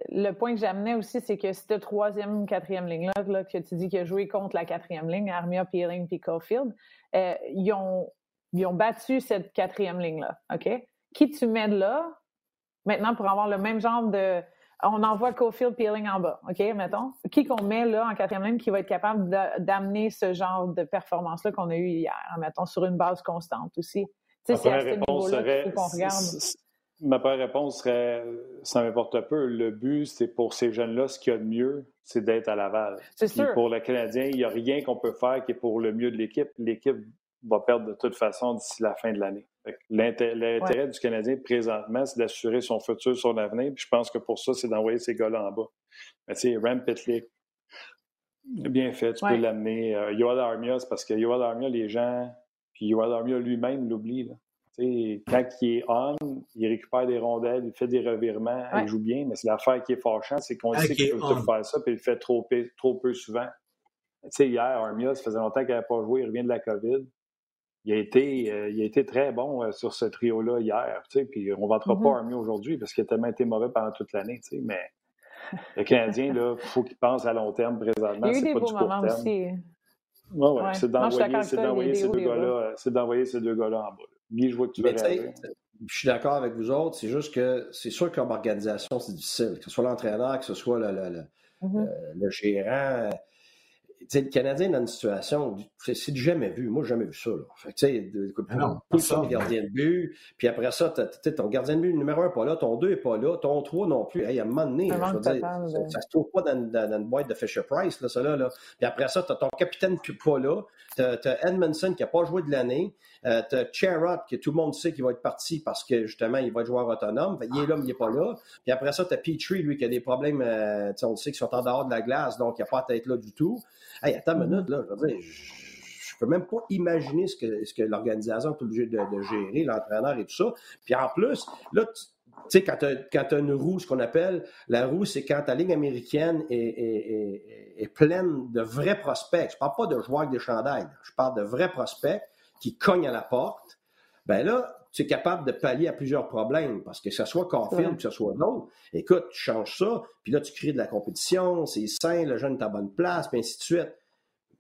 Le point que j'amenais aussi, c'est que cette troisième, quatrième ligne-là, là, que tu dis qu'il a joué contre la quatrième ligne, Armia, Peeling puis Caulfield, euh, ils, ont, ils ont battu cette quatrième ligne-là, OK? Qui tu mets là, maintenant, pour avoir le même genre de, on envoie Cofield Peeling en bas, OK, mettons. Qui qu'on met là en quatrième ligne qui va être capable d'amener ce genre de performance-là qu'on a eu hier, mettons, sur une base constante aussi? Tu sais, c'est à ce niveau-là qu'on regarde. Ma première réponse serait, ça m'importe peu. Le but, c'est pour ces jeunes-là, ce qu'il y a de mieux, c'est d'être à Laval. C'est sûr. Pour le Canadien, il n'y a rien qu'on peut faire qui est pour le mieux de l'équipe. L'équipe va perdre de toute façon d'ici la fin de l'année. L'intérêt du Canadien présentement, c'est d'assurer son futur, son avenir. Puis je pense que pour ça, c'est d'envoyer ces gars-là en bas. Mais tu sais, Ram Pitlick, bien fait, tu peux l'amener. Euh, Yoel Armia, c'est parce que Yoel Armia, les gens, puis Yoel Armia lui-même l'oublie. Quand il est on, il récupère des rondelles, il fait des revirements, il joue bien, mais c'est l'affaire qui est fâchante, c'est qu'on sait qu'il peut tout faire ça, puis il le fait trop, trop peu souvent. Tu sais, hier, Armia, ça faisait longtemps qu'il n'avait pas joué, il revient de la COVID il a été, euh, il a été très bon euh, sur ce trio-là hier. Tu sais, puis on ne vantera pas mm-hmm. pas aujourd'hui parce qu'il a tellement été mauvais pendant toute l'année. Tu sais, mais le Canadien, il faut qu'il pense à long terme présentement. Il y a eu des pas beaux moments aussi. Ouais, ouais. C'est d'envoyer ces deux gars-là, c'est d'envoyer ces deux gars-là en bas. Guy, je vois que tu veux. Je suis d'accord avec vous autres. C'est juste que c'est sûr que comme organisation, c'est difficile. Que ce soit l'entraîneur, que ce soit le, le, le, mm-hmm. euh, le gérant le Canadien dans une situation, c'est du jamais vu. Moi, j'ai jamais vu ça. Là. Fait que, sais, le gardien de but, puis après ça, ton gardien de but numéro un n'est pas là, ton deux n'est pas là, ton trois non plus. Hey, à un moment donné, je veux dire, ça, se trouve pas dans, dans, une boîte de Fisher Price, là, ça là. là. Puis après ça, tu as ton capitaine qui n'est pas là, tu as, Edmondson qui n'a pas joué de l'année, euh, tu as Charrot, que tout le monde sait qu'il va être parti parce que justement, il va être joueur autonome. il est là, mais il n'est pas là. Puis après ça, tu as Petrie, lui, qui a des problèmes, euh, on sait qu'ils sont en dehors de la glace, donc il n'a pas à être là du tout. Hey, attends une minute, là, je veux dire, je peux même pas imaginer ce que, ce que l'organisation est obligée de, gérer, l'entraîneur et tout ça. Puis en plus, là, tu sais, quand tu as, une roue, ce qu'on appelle, la roue, c'est quand ta ligne américaine est, pleine de vrais prospects. Je parle pas de joueurs avec des chandails. Je parle de vrais prospects qui cognent à la porte. Ben là, tu es capable de pallier à plusieurs problèmes parce que ce soit Caulfield ou que ce soit d'autres. Écoute, tu changes ça, puis là, tu crées de la compétition, c'est sain, le jeune est à bonne place, puis ainsi de suite.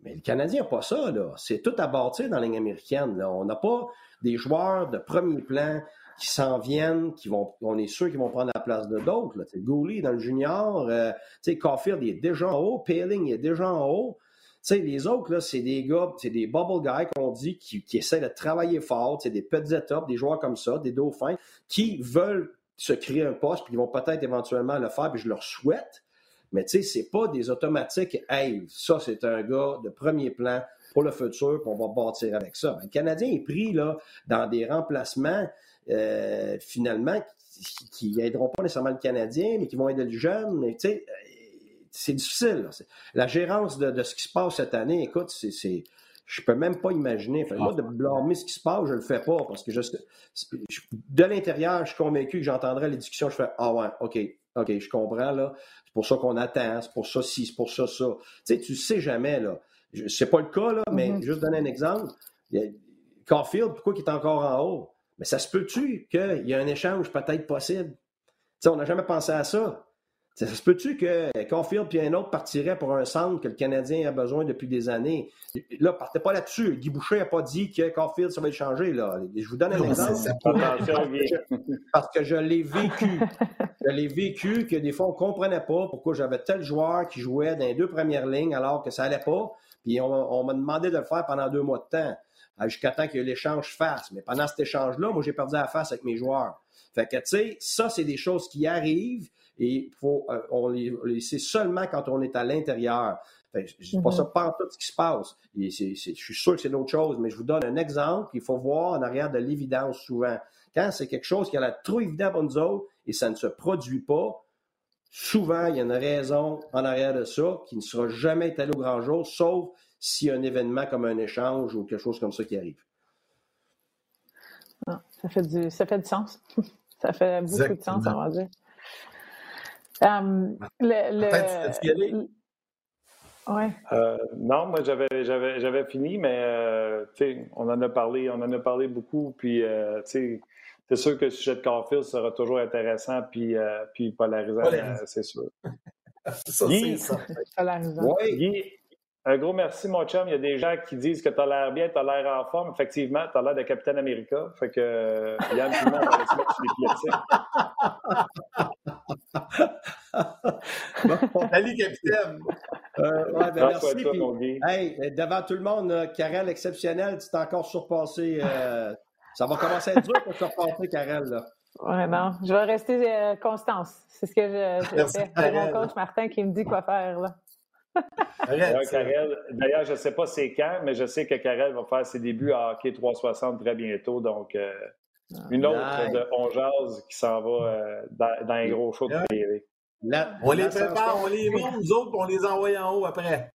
Mais le Canadien n'a pas ça, là. C'est tout à bâtir dans la ligne américaine. Là. On n'a pas des joueurs de premier plan qui s'en viennent, qui vont, on est sûr qu'ils vont prendre la place de d'autres. Gouli dans le junior, euh, Caulfield il est déjà en haut, Paling est déjà en haut sais, les autres, là, c'est des gars, c'est des bubble guys qu'on dit qui, essaient de travailler fort, c'est des petites étapes, des joueurs comme ça, des dauphins, qui veulent se créer un poste, puis ils vont peut-être éventuellement le faire, puis je leur souhaite. Mais tu sais, c'est pas des automatiques. Hey, ça, c'est un gars de premier plan pour le futur, puis on va bâtir avec ça. Le Canadien est pris là, dans des remplacements, euh, finalement, qui n'aideront pas nécessairement le Canadien, mais qui vont aider le jeune. Mais tu sais, c'est difficile. La gérance de, ce qui se passe cette année, écoute, c'est, je peux même pas imaginer. moi, de blâmer ce qui se passe, je le fais pas parce que je, de l'intérieur, je suis convaincu que j'entendrai les discussions. Je fais Ah ouais, OK, OK, je comprends là. C'est pour ça qu'on attend, c'est pour ça ci, c'est pour ça ça. Tu sais, tu sais jamais là. C'est pas le cas là, mais mm-hmm. juste donner un exemple. Caulfield, pourquoi il est encore en haut? Mais ça se peut-tu qu'il y a un échange peut-être possible? Tu sais, on n'a jamais pensé à ça. Ça, se peut-tu que Caulfield puis un autre partirait pour un centre que le Canadien a besoin depuis des années? Là, partez pas là-dessus. Guy Boucher n'a pas dit que Caulfield, ça va être changé. Là. Je vous donne un exemple. Parce que je l'ai vécu. je l'ai vécu que des fois, on ne comprenait pas pourquoi j'avais tel joueur qui jouait dans les deux premières lignes alors que ça n'allait pas. Puis on, m'a demandé de le faire pendant deux mois de temps jusqu'à temps que l'échange fasse. Mais pendant cet échange-là, moi, j'ai perdu la face avec mes joueurs. Fait que, tu sais, ça, c'est des choses qui arrivent et faut, euh, on les, sait seulement quand on est à l'intérieur. je ne dis pas mm-hmm. ça pas tout ce qui se passe. je suis sûr que c'est d'autres chose, mais je vous donne un exemple. Il faut voir en arrière de l'évidence souvent. Quand c'est quelque chose qui a l'air trop évident pour nous autres et ça ne se produit pas, souvent, il y a une raison en arrière de ça qui ne sera jamais étalée au grand jour, sauf s'il y a un événement comme un échange ou quelque chose comme ça qui arrive. Ah, ça, fait du, ça fait du sens. ça fait beaucoup de sens, on va dire. Um, le, Ouais. Euh, non, moi j'avais j'avais j'avais fini, mais euh, on en a parlé, on en a parlé beaucoup, puis euh, c'est sûr que le sujet de Carfield sera toujours intéressant puis, euh, puis polarisant, c'est sûr. ça, c'est ça. Polarisant. Guy, un gros merci, mon chum. Il y a des gens qui disent que tu as l'air bien, tu as l'air en forme. Effectivement, tu as l'air de Capitaine America. Fait que euh, Yann, tout le monde va se mettre sur les Salut, Capitaine. Euh, ouais, ben merci. Puis, hey, devant tout le monde, Karel exceptionnel, tu t'es encore surpassé. Euh, ça va commencer à être dur pour te surpasser, Karel. Là. Non. Je vais rester euh, Constance. C'est ce que je, je fais. C'est mon coach Martin qui me dit quoi faire. là. D'ailleurs, je ne sais pas c'est quand, mais je sais que Karel va faire ses débuts à Hockey 360 très bientôt. Donc, euh, ah, une autre de On qui s'en va euh, dans, un gros show de télé. on les prépare, on les monte, nous autres, on les envoie en haut après.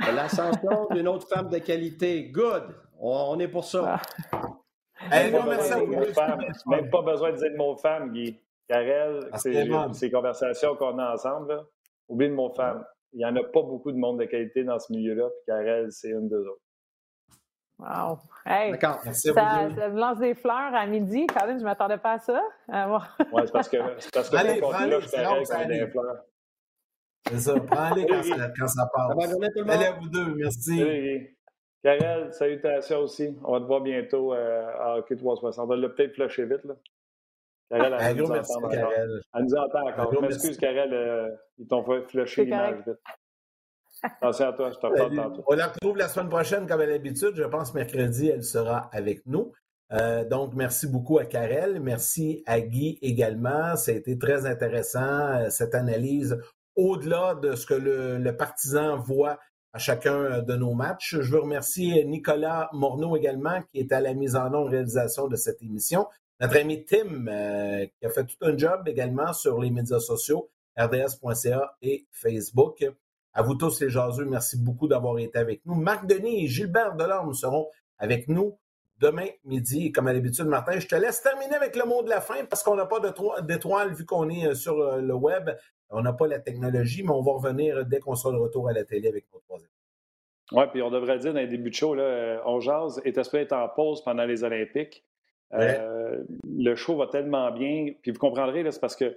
L'ascension d'une autre femme de qualité. Good. On, est pour ça. Ah. même, pas besoin de dire le mot femme, Guy. Karel, ah, c'est ces conversations qu'on a ensemble. Oublie le mot femme il n'y en a pas beaucoup de monde de qualité dans ce milieu-là, puis Karel, c'est une d'eux autres. Wow! Hey, D'accord. ça, ça me lance des fleurs à midi. Colin, je ne m'attendais pas à ça. Euh, oui, c'est parce que, c'est parce que Allez, mon là, je quand des fleurs. C'est ça, prends-les quand, ça, quand ça passe. Allez à vous deux, merci. Karel, salutations aussi. On va te voir bientôt euh, à Hockey 360. On l'a peut-être flushé vite. Là. Karel, elle, nous merci, entend Karel. Elle nous entend encore. Je m'excuse, Karel, euh, ils t'ont fait flusher l'image vite. Attention à toi, je te tantôt. On la retrouve la semaine prochaine, comme à l'habitude. Je pense mercredi, elle sera avec nous. Euh, donc, merci beaucoup à Karel. Merci à Guy également. Ça a été très intéressant, euh, cette analyse, au-delà de ce que le, le, partisan voit à chacun de nos matchs. Je veux remercier Nicolas Morneau également, qui est à la mise en œuvre réalisation de cette émission. Notre ami Tim, euh, qui a fait tout un job également sur les médias sociaux, rds.ca et Facebook. À vous tous les jaseux, merci beaucoup d'avoir été avec nous. Marc Denis et Gilbert Delorme seront avec nous demain midi. Comme à l'habitude, Martin, je te laisse terminer avec le mot de la fin parce qu'on n'a pas d'étoiles vu qu'on est euh, sur euh, le web. On n'a pas la technologie, mais on va revenir dès qu'on sera de retour à la télé avec nos troisième. Oui, puis on devrait dire dans les débuts de show, là, on jase est espéré être en pause pendant les Olympiques. Le show va tellement bien. Puis vous comprendrez, c'est parce que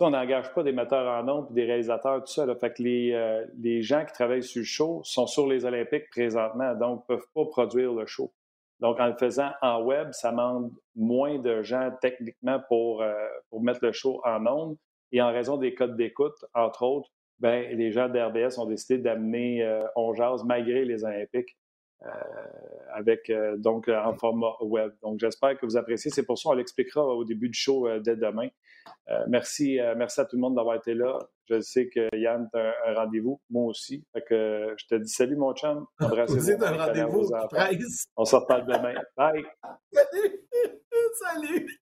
on n'engage pas des metteurs en nombre et des réalisateurs, tout ça. Là. Fait que les, les, gens qui travaillent sur le show sont sur les Olympiques présentement, donc ne peuvent pas produire le show. Donc, en le faisant en web, ça demande moins de gens techniquement pour, euh, pour mettre le show en ondes. Et en raison des codes d'écoute, entre autres, ben, les gens d'RBS ont décidé d'amener euh, On malgré les Olympiques euh, avec euh, donc en format web. Donc, j'espère que vous appréciez. C'est pour ça qu'on l'expliquera au début du show dès demain. merci, merci à tout le monde d'avoir été là. Je sais que Yann, tu as un, rendez-vous, moi aussi. Fait que je te dis salut, mon chum. Vous êtes un rendez-vous, On se reparle demain. Bye. Salut. salut.